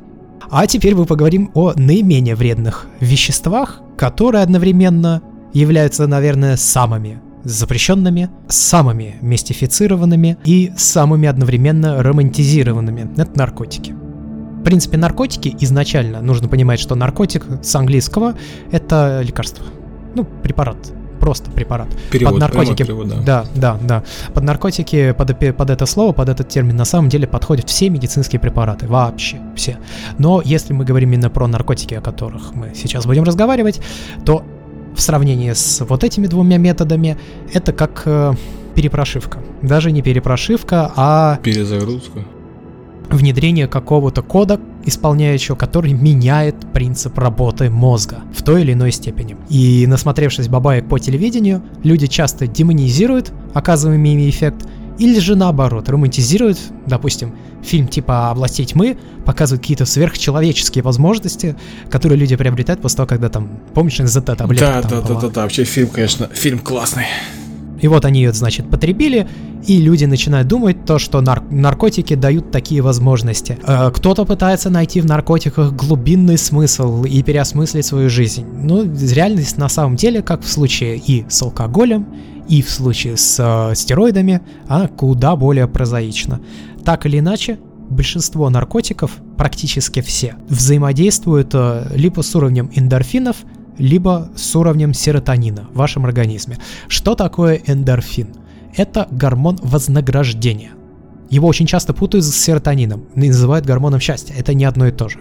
А теперь мы поговорим о наименее вредных веществах, которые одновременно являются, наверное, самыми запрещенными, самыми мистифицированными и самыми одновременно романтизированными. Это наркотики. В принципе, наркотики изначально, нужно понимать, что наркотик с английского — это лекарство. Ну, препарат, просто препарат. Перевод, под наркотики, перевод, да. да, да, да. Под наркотики, под, под это слово, под этот термин на самом деле подходят все медицинские препараты, вообще все. Но если мы говорим именно про наркотики, о которых мы сейчас будем разговаривать, то в сравнении с вот этими двумя методами, это как э, перепрошивка. Даже не перепрошивка, а... Перезагрузка. Внедрение какого-то кода, исполняющего, который меняет принцип работы мозга в той или иной степени. И насмотревшись бабаек по телевидению, люди часто демонизируют оказываемый ими эффект или же наоборот, романтизируют, допустим, фильм типа «Области тьмы», показывают какие-то сверхчеловеческие возможности, которые люди приобретают после того, когда там, помнишь, ЗТ таблетка Да, да, да, да, да, вообще фильм, конечно, фильм классный. И вот они ее, значит, потребили, и люди начинают думать то, что нар- наркотики дают такие возможности. Э, кто-то пытается найти в наркотиках глубинный смысл и переосмыслить свою жизнь. Но реальность на самом деле, как в случае и с алкоголем, и в случае с э, стероидами, она куда более прозаична. Так или иначе, большинство наркотиков, практически все, взаимодействуют э, либо с уровнем эндорфинов, либо с уровнем серотонина в вашем организме. Что такое эндорфин? Это гормон вознаграждения. Его очень часто путают с серотонином, называют гормоном счастья. Это не одно и то же.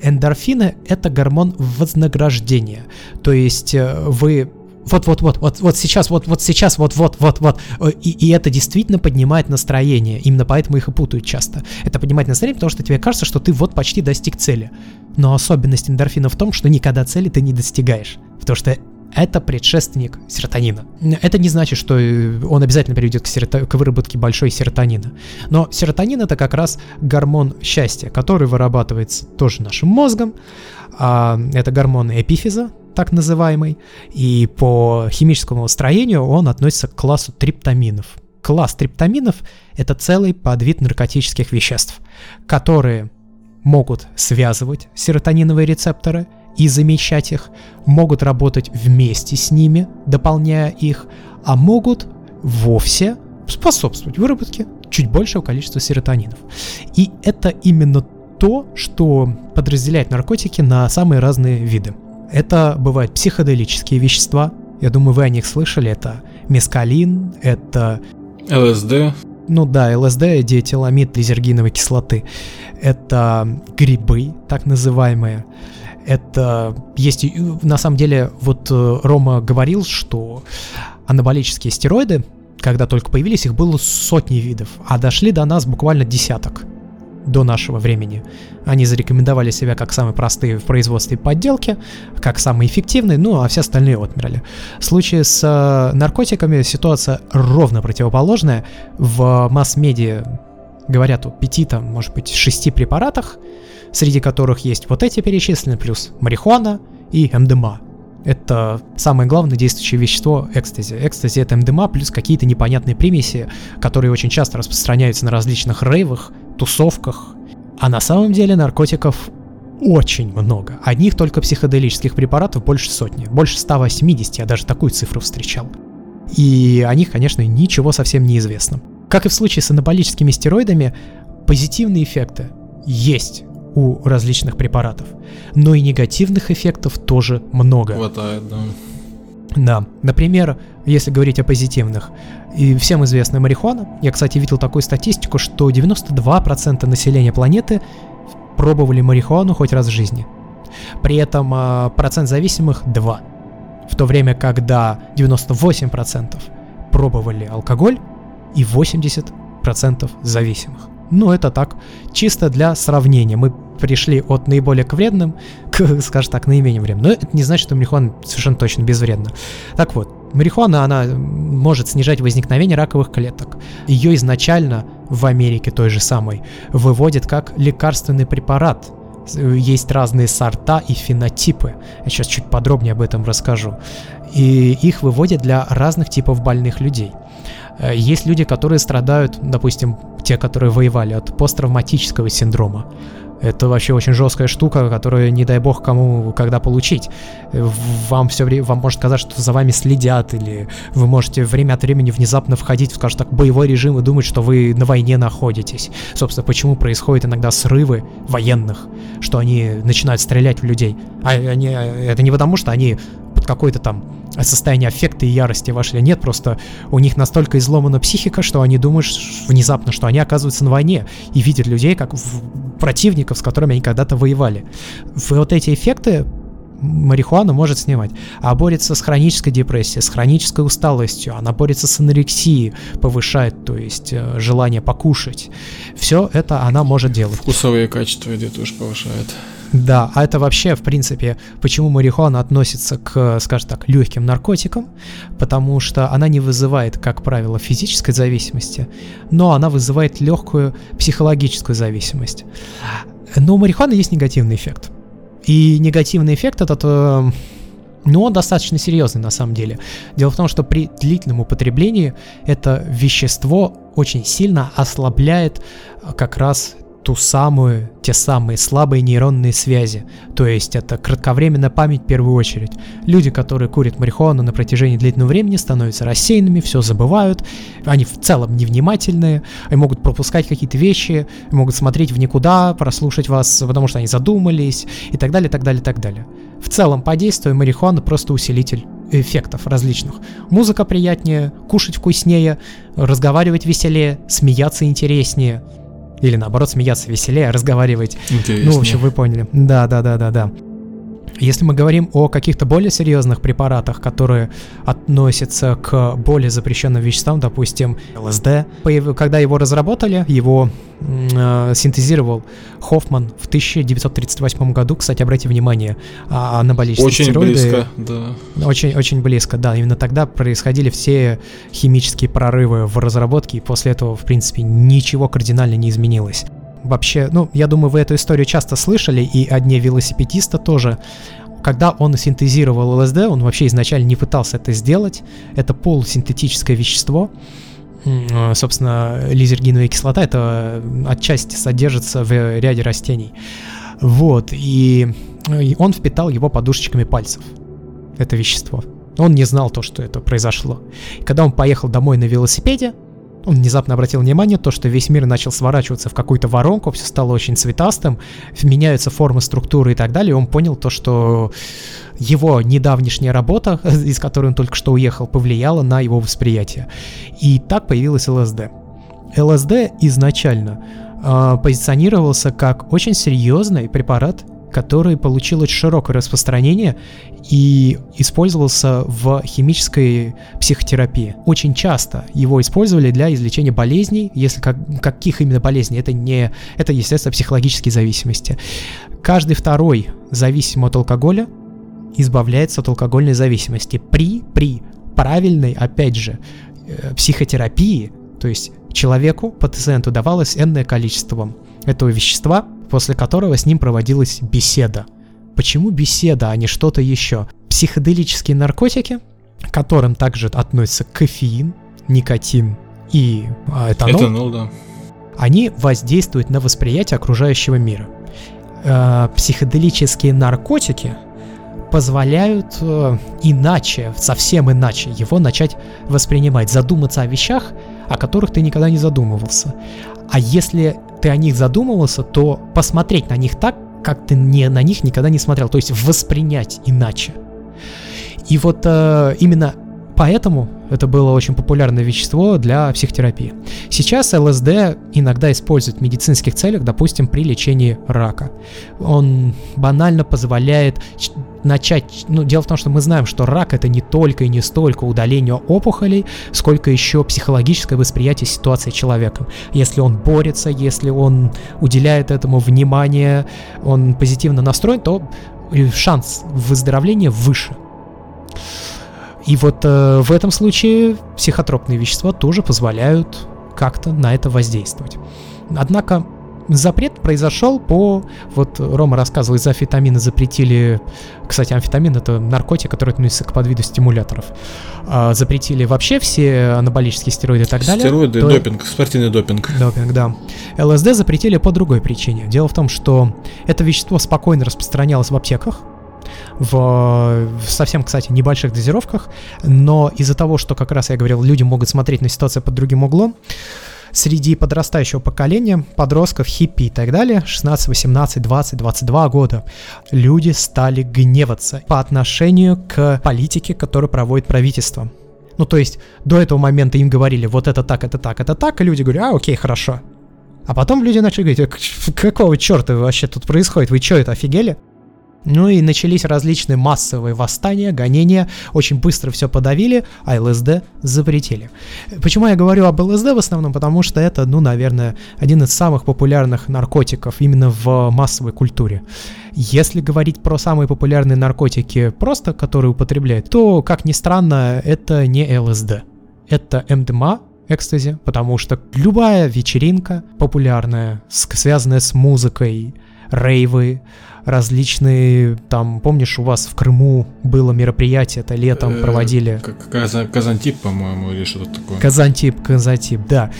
Эндорфины – это гормон вознаграждения. То есть э, вы вот, вот, вот, вот, вот сейчас, вот, вот сейчас, вот, вот, вот, вот. И, и это действительно поднимает настроение. Именно поэтому их и путают часто. Это поднимает настроение, потому что тебе кажется, что ты вот почти достиг цели. Но особенность эндорфина в том, что никогда цели ты не достигаешь. Потому что это предшественник серотонина. Это не значит, что он обязательно приведет к, серото... к выработке большой серотонина. Но серотонин это как раз гормон счастья, который вырабатывается тоже нашим мозгом. А, это гормон эпифиза, так называемый, и по химическому строению он относится к классу триптаминов. Класс триптаминов – это целый подвид наркотических веществ, которые могут связывать серотониновые рецепторы и замещать их, могут работать вместе с ними, дополняя их, а могут вовсе способствовать выработке чуть большего количества серотонинов. И это именно то, что подразделяет наркотики на самые разные виды. Это бывают психоделические вещества. Я думаю, вы о них слышали. Это мескалин, это... ЛСД. Ну да, ЛСД, диэтиламид лизергиновой кислоты. Это грибы, так называемые. Это есть... На самом деле, вот э, Рома говорил, что анаболические стероиды, когда только появились, их было сотни видов, а дошли до нас буквально десяток до нашего времени. Они зарекомендовали себя как самые простые в производстве подделки, как самые эффективные, ну а все остальные отмерли. В случае с э, наркотиками ситуация ровно противоположная. В масс-медиа говорят о пяти, там, может быть, шести препаратах, среди которых есть вот эти перечислены, плюс марихуана и МДМА. Это самое главное действующее вещество экстази. Экстази это МДМА плюс какие-то непонятные примеси, которые очень часто распространяются на различных рейвах, тусовках. А на самом деле наркотиков очень много. Одних только психоделических препаратов больше сотни. Больше 180, я даже такую цифру встречал. И о них, конечно, ничего совсем не известно. Как и в случае с анаболическими стероидами, позитивные эффекты есть у различных препаратов, но и негативных эффектов тоже много. Хватает, да. Да, например, если говорить о позитивных, и всем известная марихуана, я, кстати, видел такую статистику, что 92% населения планеты пробовали марихуану хоть раз в жизни. При этом э, процент зависимых 2. В то время, когда 98% пробовали алкоголь и 80% зависимых. Ну, это так, чисто для сравнения. Мы пришли от наиболее к вредным к, скажем так, наименее вредным. Но это не значит, что марихуана совершенно точно безвредна. Так вот, марихуана, она может снижать возникновение раковых клеток. Ее изначально в Америке той же самой выводят как лекарственный препарат. Есть разные сорта и фенотипы. Я сейчас чуть подробнее об этом расскажу. И их выводят для разных типов больных людей. Э, есть люди, которые страдают, допустим, те, которые воевали от посттравматического синдрома. Это вообще очень жесткая штука, которую, не дай бог, кому когда получить. Вам все время, вам может казаться, что за вами следят, или вы можете время от времени внезапно входить в, скажем так, боевой режим и думать, что вы на войне находитесь. Собственно, почему происходят иногда срывы военных, что они начинают стрелять в людей. А они, это не потому, что они под какой-то там состояние аффекта и ярости вошли. Нет, просто у них настолько изломана психика, что они думают внезапно, что они оказываются на войне и видят людей как противников, с которыми они когда-то воевали. Вот эти эффекты марихуана может снимать. А борется с хронической депрессией, с хронической усталостью, она борется с анорексией, повышает, то есть э, желание покушать. Все это она может делать. Вкусовые качества идет тоже повышает. Да, а это вообще, в принципе, почему марихуана относится к, скажем так, легким наркотикам, потому что она не вызывает, как правило, физической зависимости, но она вызывает легкую психологическую зависимость. Но у марихуаны есть негативный эффект. И негативный эффект этот, э, ну, он достаточно серьезный на самом деле. Дело в том, что при длительном употреблении это вещество очень сильно ослабляет как раз ту самую, те самые слабые нейронные связи. То есть это кратковременная память в первую очередь. Люди, которые курят марихуану на протяжении длительного времени, становятся рассеянными, все забывают, они в целом невнимательные, они могут пропускать какие-то вещи, могут смотреть в никуда, прослушать вас, потому что они задумались, и так далее, так далее, так далее. В целом, по действию марихуана просто усилитель эффектов различных. Музыка приятнее, кушать вкуснее, разговаривать веселее, смеяться интереснее – или наоборот, смеяться веселее, разговаривать. Интереснее. Ну, в общем, вы поняли. Да, да, да, да, да. Если мы говорим о каких-то более серьезных препаратах, которые относятся к более запрещенным веществам, допустим, ЛСД, когда его разработали, его э, синтезировал Хоффман в 1938 году. Кстати, обратите внимание, а, анаболические очень стероиды... близко, да. Очень, очень близко, да. Именно тогда происходили все химические прорывы в разработке, и после этого, в принципе, ничего кардинально не изменилось вообще, ну, я думаю, вы эту историю часто слышали, и о дне велосипедиста тоже. Когда он синтезировал ЛСД, он вообще изначально не пытался это сделать. Это полусинтетическое вещество. А, собственно, лизергиновая кислота это отчасти содержится в ряде растений. Вот, и он впитал его подушечками пальцев, это вещество. Он не знал то, что это произошло. Когда он поехал домой на велосипеде, он внезапно обратил внимание то, что весь мир начал сворачиваться в какую-то воронку, все стало очень цветастым, меняются формы, структуры и так далее, и он понял то, что его недавнешняя работа, из которой он только что уехал, повлияла на его восприятие. И так появилась ЛСД. ЛСД изначально э, позиционировался как очень серьезный препарат который получил очень широкое распространение и использовался в химической психотерапии. Очень часто его использовали для излечения болезней, если как, каких именно болезней, это не, это, естественно, психологические зависимости. Каждый второй зависимый от алкоголя избавляется от алкогольной зависимости при, при правильной, опять же, э, психотерапии, то есть человеку, пациенту давалось энное количество этого вещества, после которого с ним проводилась беседа. Почему беседа, а не что-то еще? Психоделические наркотики, к которым также относятся кофеин, никотин и э, этанол, этанол да. они воздействуют на восприятие окружающего мира. Э, психоделические наркотики позволяют э, иначе, совсем иначе его начать воспринимать, задуматься о вещах, о которых ты никогда не задумывался. А если ты о них задумывался, то посмотреть на них так, как ты не, на них никогда не смотрел, то есть воспринять иначе. И вот э, именно поэтому это было очень популярное вещество для психотерапии. Сейчас ЛСД иногда используют в медицинских целях, допустим, при лечении рака. Он банально позволяет начать... Ну, дело в том, что мы знаем, что рак это не только и не столько удаление опухолей, сколько еще психологическое восприятие ситуации человеком. Если он борется, если он уделяет этому внимание, он позитивно настроен, то шанс выздоровления выше. И вот э, в этом случае психотропные вещества тоже позволяют как-то на это воздействовать. Однако запрет произошел по... Вот Рома рассказывал, из-за амфетамина запретили... Кстати, амфетамин — это наркотик, который относится к подвиду стимуляторов. А, запретили вообще все анаболические стероиды и так далее. Стероиды, то... допинг, спортивный допинг. Допинг, да. ЛСД запретили по другой причине. Дело в том, что это вещество спокойно распространялось в аптеках, в, в совсем, кстати, небольших дозировках, но из-за того, что, как раз я говорил, люди могут смотреть на ситуацию под другим углом, среди подрастающего поколения, подростков, хиппи и так далее, 16, 18, 20, 22 года, люди стали гневаться по отношению к политике, которую проводит правительство. Ну, то есть, до этого момента им говорили, вот это так, это так, это так, и люди говорят, а, окей, хорошо. А потом люди начали говорить, какого черта вообще тут происходит, вы что, это офигели? Ну и начались различные массовые восстания, гонения, очень быстро все подавили, а ЛСД запретили. Почему я говорю об ЛСД в основном? Потому что это, ну, наверное, один из самых популярных наркотиков именно в массовой культуре. Если говорить про самые популярные наркотики просто, которые употребляют, то, как ни странно, это не ЛСД. Это МДМА, экстази, потому что любая вечеринка популярная, связанная с музыкой, рейвы, различные, там, помнишь, у вас в Крыму было мероприятие, это летом э, проводили. Казантип, по-моему, или что-то такое. Казантип, Казантип, да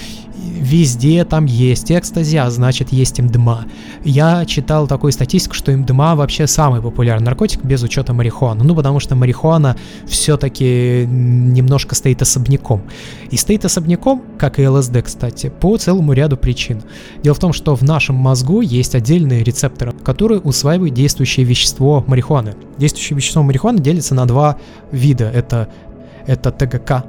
везде там есть экстази, а значит есть МДМА. Я читал такую статистику, что МДМА вообще самый популярный наркотик без учета марихуаны. Ну, потому что марихуана все-таки немножко стоит особняком. И стоит особняком, как и ЛСД, кстати, по целому ряду причин. Дело в том, что в нашем мозгу есть отдельные рецепторы, которые усваивают действующее вещество марихуаны. Действующее вещество марихуаны делится на два вида. Это, это ТГК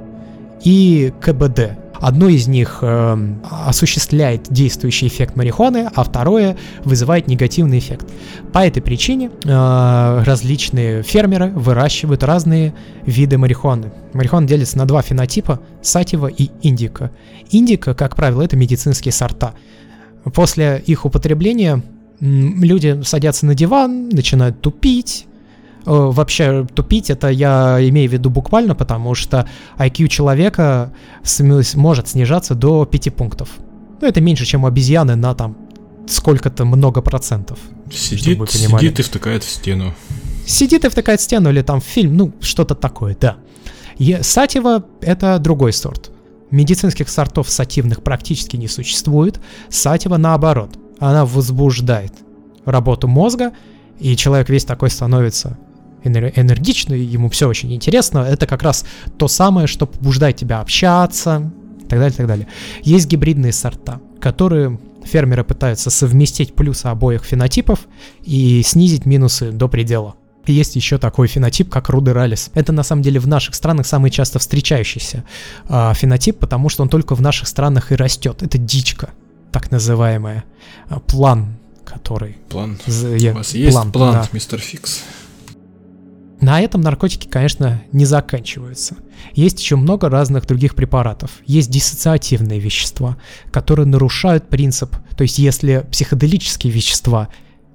и КБД. Одно из них э, осуществляет действующий эффект марихуаны, а второе вызывает негативный эффект. По этой причине э, различные фермеры выращивают разные виды марихуаны. Марихуана делится на два фенотипа – сатива и индика. Индика, как правило, это медицинские сорта. После их употребления люди садятся на диван, начинают тупить, вообще тупить, это я имею в виду буквально, потому что IQ человека может снижаться до 5 пунктов. Ну, это меньше, чем у обезьяны на там сколько-то много процентов. Сидит, сидит и втыкает в стену. Сидит и втыкает в стену, или там фильм, ну, что-то такое, да. И сатива — это другой сорт. Медицинских сортов сативных практически не существует. Сатива наоборот. Она возбуждает работу мозга, и человек весь такой становится энергичный, ему все очень интересно, это как раз то самое, что побуждает тебя общаться, и так далее, и так далее. Есть гибридные сорта, которые фермеры пытаются совместить плюсы обоих фенотипов и снизить минусы до предела. есть еще такой фенотип, как рудералис. Это на самом деле в наших странах самый часто встречающийся э, фенотип, потому что он только в наших странах и растет. Это дичка, так называемая. Э, план, который... План. Я, У вас есть план, план да. мистер Фикс? На этом наркотики, конечно, не заканчиваются. Есть еще много разных других препаратов. Есть диссоциативные вещества, которые нарушают принцип. То есть если психоделические вещества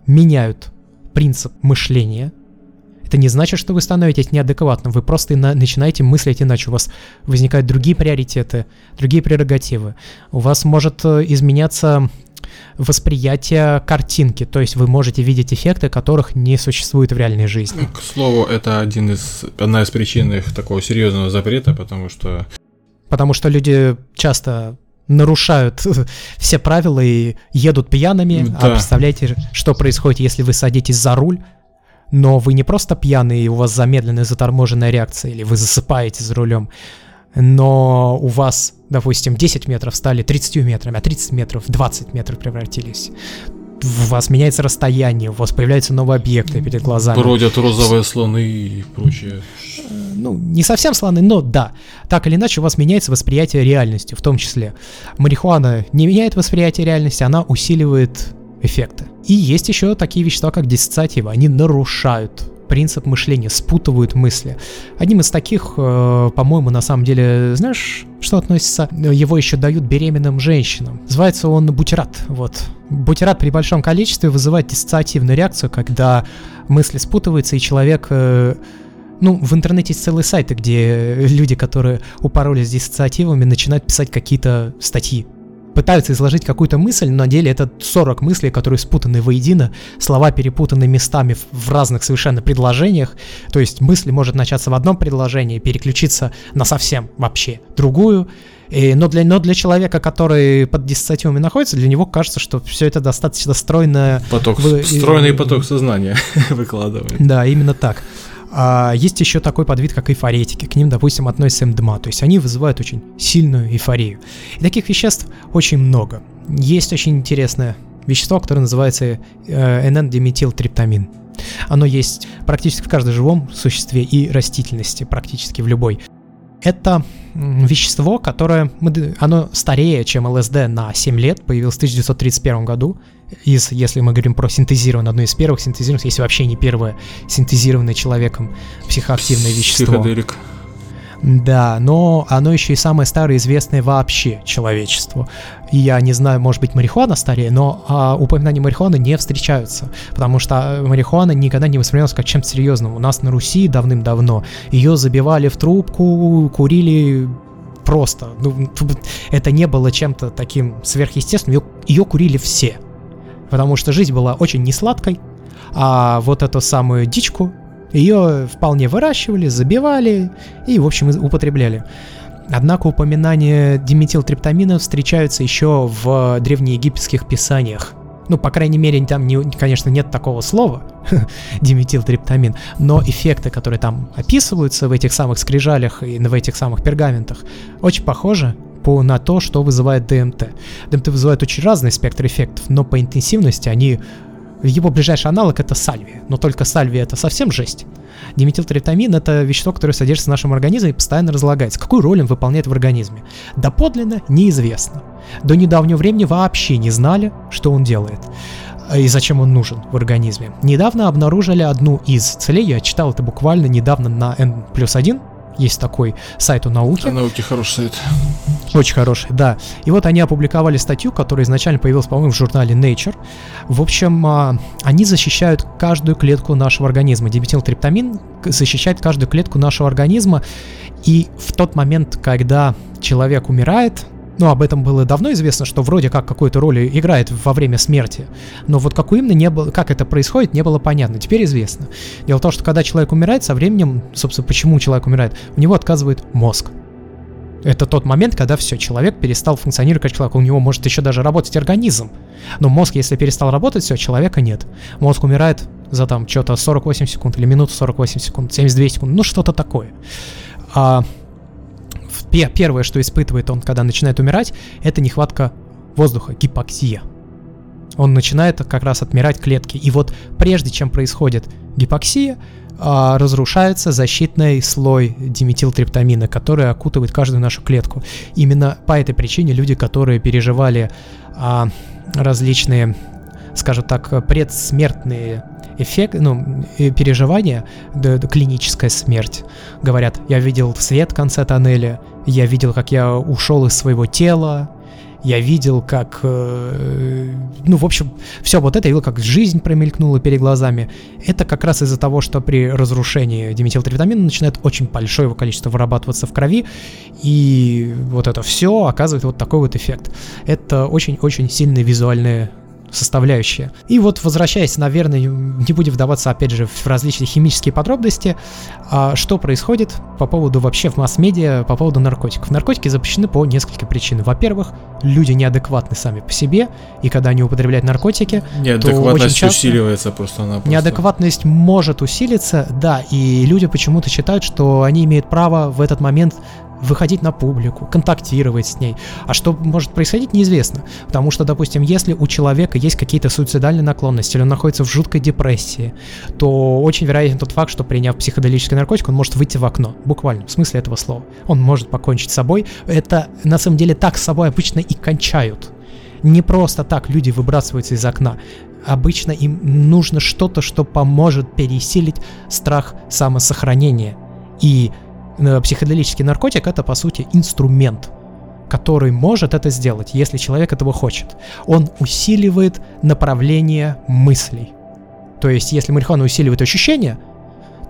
меняют принцип мышления, это не значит, что вы становитесь неадекватным, вы просто на- начинаете мыслить иначе, у вас возникают другие приоритеты, другие прерогативы. У вас может э, изменяться восприятие картинки, то есть вы можете видеть эффекты, которых не существует в реальной жизни. К слову, это один из, одна из причин их такого серьезного запрета, потому что... Потому что люди часто нарушают все правила и едут пьяными. А да. А представляете, что происходит, если вы садитесь за руль, но вы не просто пьяный, и у вас замедленная заторможенная реакция, или вы засыпаете за рулем, но у вас, допустим, 10 метров стали 30 метрами, а 30 метров 20 метров превратились. У вас меняется расстояние, у вас появляются новые объекты перед глазами. Бродят розовые слоны и прочее. Ну, не совсем слоны, но да. Так или иначе, у вас меняется восприятие реальности, в том числе. Марихуана не меняет восприятие реальности, она усиливает эффекты. И есть еще такие вещества, как диссоциативы. Они нарушают принцип мышления, спутывают мысли. Одним из таких, э, по-моему, на самом деле, знаешь, что относится? Его еще дают беременным женщинам. Называется он бутерат. Вот. Бутерат при большом количестве вызывает диссоциативную реакцию, когда мысли спутываются, и человек э, ну, в интернете есть целые сайты, где люди, которые упоролись диссоциативами, начинают писать какие-то статьи пытаются изложить какую-то мысль, но на деле это 40 мыслей, которые спутаны воедино, слова перепутаны местами в разных совершенно предложениях, то есть мысль может начаться в одном предложении, переключиться на совсем вообще другую, и, но, для, но для человека, который под диссоциативами находится, для него кажется, что все это достаточно стройно... Поток, вы, стройный и, поток сознания выкладывает. Да, именно так. А есть еще такой подвид, как эйфоретики. К ним, допустим, относится МДМА. То есть они вызывают очень сильную эйфорию. И таких веществ очень много. Есть очень интересное вещество, которое называется э, NN-диметилтриптамин. Оно есть практически в каждом живом существе и растительности, практически в любой. Это вещество, которое оно старее, чем ЛСД на 7 лет, появилось в 1931 году, из, если мы говорим про синтезированное, одно из первых синтезированных, если вообще не первое синтезированное человеком психоактивное вещество. Психоделик. Да, но оно еще и самое старое известное вообще человечеству. И я не знаю, может быть, марихуана старее, но а, упоминания марихуаны не встречаются, потому что а, марихуана никогда не воспринималась как чем-то серьезным. У нас на Руси давным-давно ее забивали в трубку, курили просто. Ну, это не было чем-то таким сверхъестественным. Ее, ее курили все потому что жизнь была очень несладкой, а вот эту самую дичку ее вполне выращивали, забивали и, в общем, употребляли. Однако упоминания диметилтриптамина встречаются еще в древнеегипетских писаниях. Ну, по крайней мере, там, не, конечно, нет такого слова, диметилтриптамин, но эффекты, которые там описываются в этих самых скрижалях и в этих самых пергаментах, очень похожи по, на то, что вызывает ДМТ. ДМТ вызывает очень разный спектр эффектов, но по интенсивности они... Его ближайший аналог это сальвия, но только сальвия это совсем жесть. Диметилтриптамин это вещество, которое содержится в нашем организме и постоянно разлагается. Какую роль он выполняет в организме? Доподлинно неизвестно. До недавнего времени вообще не знали, что он делает и зачем он нужен в организме. Недавно обнаружили одну из целей, я читал это буквально недавно на N плюс 1, есть такой сайт у науки. Науки хороший сайт. Очень хороший, да. И вот они опубликовали статью, которая изначально появилась, по-моему, в журнале Nature. В общем, а, они защищают каждую клетку нашего организма. Диметилтриптамин защищает каждую клетку нашего организма. И в тот момент, когда человек умирает, ну, об этом было давно известно, что вроде как какую-то роль играет во время смерти. Но вот какую именно не было, как это происходит, не было понятно. Теперь известно. Дело в том, что когда человек умирает, со временем, собственно, почему человек умирает, у него отказывает мозг. Это тот момент, когда все, человек перестал функционировать как человек, у него может еще даже работать организм. Но мозг, если перестал работать, все, человека нет. Мозг умирает за там что-то 48 секунд или минуту 48 секунд, 72 секунды, ну что-то такое. А первое, что испытывает он, когда начинает умирать, это нехватка воздуха, гипоксия. Он начинает как раз отмирать клетки. И вот прежде чем происходит гипоксия, а, разрушается защитный слой диметилтриптамина, который окутывает каждую нашу клетку. Именно по этой причине люди, которые переживали а, различные, скажем так, предсмертные эффект, ну, переживания, да, да, клиническая смерть. Говорят, я видел свет в конце тоннеля, я видел, как я ушел из своего тела, я видел, как, э, ну, в общем, все вот это, я видел, как жизнь промелькнула перед глазами. Это как раз из-за того, что при разрушении диметилтриптамина начинает очень большое количество вырабатываться в крови, и вот это все оказывает вот такой вот эффект. Это очень-очень сильные визуальные составляющая. И вот возвращаясь, наверное, не будем вдаваться опять же в различные химические подробности, а что происходит по поводу вообще в масс-медиа, по поводу наркотиков. Наркотики запрещены по нескольким причинам. Во-первых, люди неадекватны сами по себе, и когда они употребляют наркотики, Неадекватность то очень часто усиливается просто она просто. Неадекватность может усилиться, да, и люди почему-то считают, что они имеют право в этот момент выходить на публику, контактировать с ней. А что может происходить, неизвестно. Потому что, допустим, если у человека есть какие-то суицидальные наклонности, или он находится в жуткой депрессии, то очень вероятен тот факт, что приняв психоделический наркотик, он может выйти в окно. Буквально, в смысле этого слова. Он может покончить с собой. Это, на самом деле, так с собой обычно и кончают. Не просто так люди выбрасываются из окна. обычно им нужно что-то, что поможет пересилить страх самосохранения. И психоделический наркотик это по сути инструмент, который может это сделать, если человек этого хочет. Он усиливает направление мыслей. То есть, если марихуана усиливает ощущения,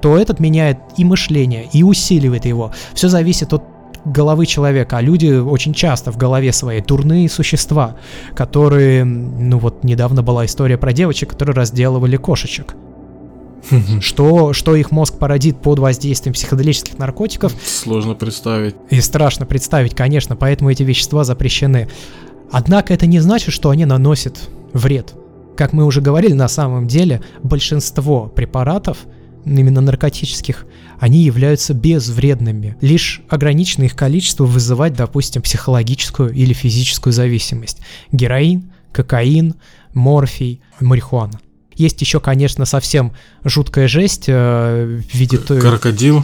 то этот меняет и мышление, и усиливает его. Все зависит от головы человека, а люди очень часто в голове своей дурные существа, которые, ну вот недавно была история про девочек, которые разделывали кошечек. Что, что их мозг породит под воздействием психоделических наркотиков. Сложно представить. И страшно представить, конечно, поэтому эти вещества запрещены. Однако это не значит, что они наносят вред. Как мы уже говорили, на самом деле большинство препаратов, именно наркотических, они являются безвредными. Лишь ограниченное их количество вызывать, допустим, психологическую или физическую зависимость. Героин, кокаин, морфий, марихуана. Есть еще, конечно, совсем жуткая жесть э, в виде... Крокодил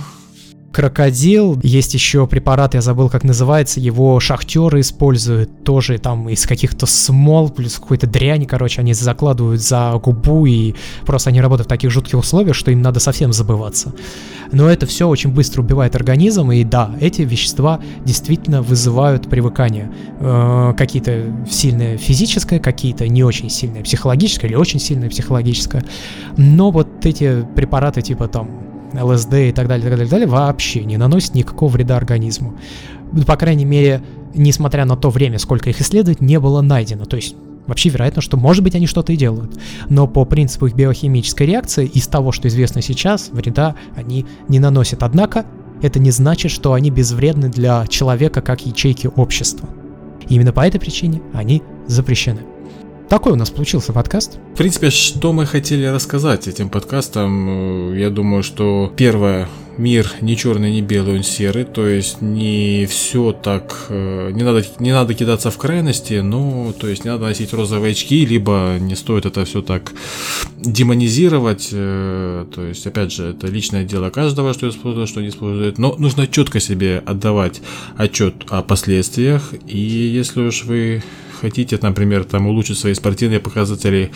крокодил. Есть еще препарат, я забыл, как называется, его шахтеры используют тоже там из каких-то смол, плюс какой-то дряни, короче, они закладывают за губу, и просто они работают в таких жутких условиях, что им надо совсем забываться. Но это все очень быстро убивает организм, и да, эти вещества действительно вызывают привыкание. Э, какие-то сильное физическое, какие-то не очень сильное психологическое или очень сильное психологическое. Но вот эти препараты типа там ЛСД и так далее, так далее, так далее, вообще не наносит никакого вреда организму. По крайней мере, несмотря на то время, сколько их исследовать, не было найдено. То есть Вообще вероятно, что может быть они что-то и делают. Но по принципу их биохимической реакции, из того, что известно сейчас, вреда они не наносят. Однако, это не значит, что они безвредны для человека как ячейки общества. И именно по этой причине они запрещены. Такой у нас получился подкаст. В принципе, что мы хотели рассказать этим подкастом, э, я думаю, что первое, мир не черный, не белый, он серый, то есть не все так, э, не надо, не надо кидаться в крайности, ну, то есть не надо носить розовые очки, либо не стоит это все так демонизировать, э, то есть, опять же, это личное дело каждого, что использует, что не использует, но нужно четко себе отдавать отчет о последствиях, и если уж вы хотите, например, там улучшить свои спортивные показатели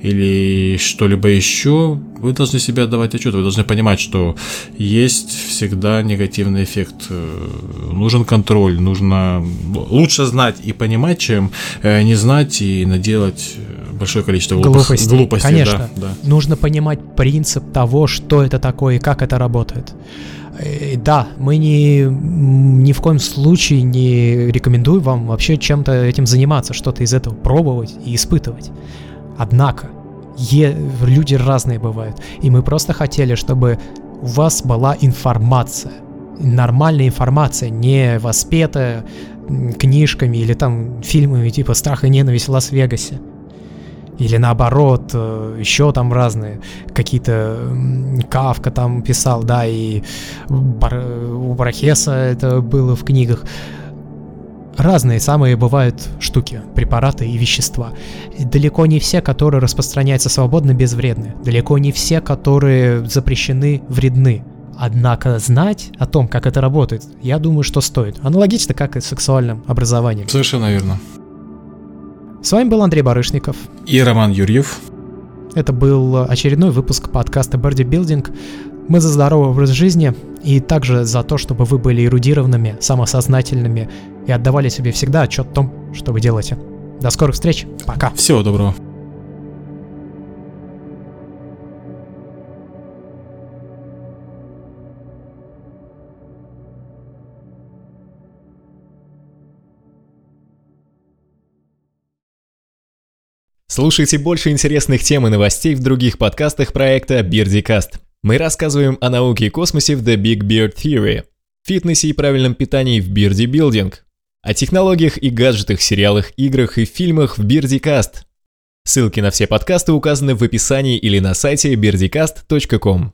или что-либо еще, вы должны себе отдавать отчет, вы должны понимать, что есть всегда негативный эффект. Э, нужен контроль, нужно лучше знать и понимать, чем э, не знать и наделать большое количество глупостей. глупостей Конечно, да, да. нужно понимать принцип того, что это такое и как это работает. Э, да, мы не, ни в коем случае не рекомендуем вам вообще чем-то этим заниматься, что-то из этого пробовать и испытывать. Однако, е, люди разные бывают, и мы просто хотели, чтобы у вас была информация, нормальная информация, не воспетая книжками или там фильмами типа «Страх и ненависть в Лас-Вегасе». Или наоборот, э, еще там разные, какие-то Кавка там писал, да, и Бар... у Барахеса это было в книгах. Разные самые бывают штуки, препараты и вещества. Далеко не все, которые распространяются свободно, безвредны. Далеко не все, которые запрещены, вредны. Однако знать о том, как это работает, я думаю, что стоит. Аналогично, как и с сексуальным образованием. Совершенно верно. С вами был Андрей Барышников. И Роман Юрьев. Это был очередной выпуск подкаста Birdie Building. Мы за здоровый образ жизни и также за то, чтобы вы были эрудированными, самосознательными и отдавали себе всегда отчет о том, что вы делаете. До скорых встреч. Пока. Всего доброго. Слушайте больше интересных тем и новостей в других подкастах проекта BeardyCast. Мы рассказываем о науке и космосе в The Big Beard Theory, фитнесе и правильном питании в Beardy Building, о технологиях и гаджетах, сериалах, играх и фильмах в BeardyCast. Ссылки на все подкасты указаны в описании или на сайте beardycast.com.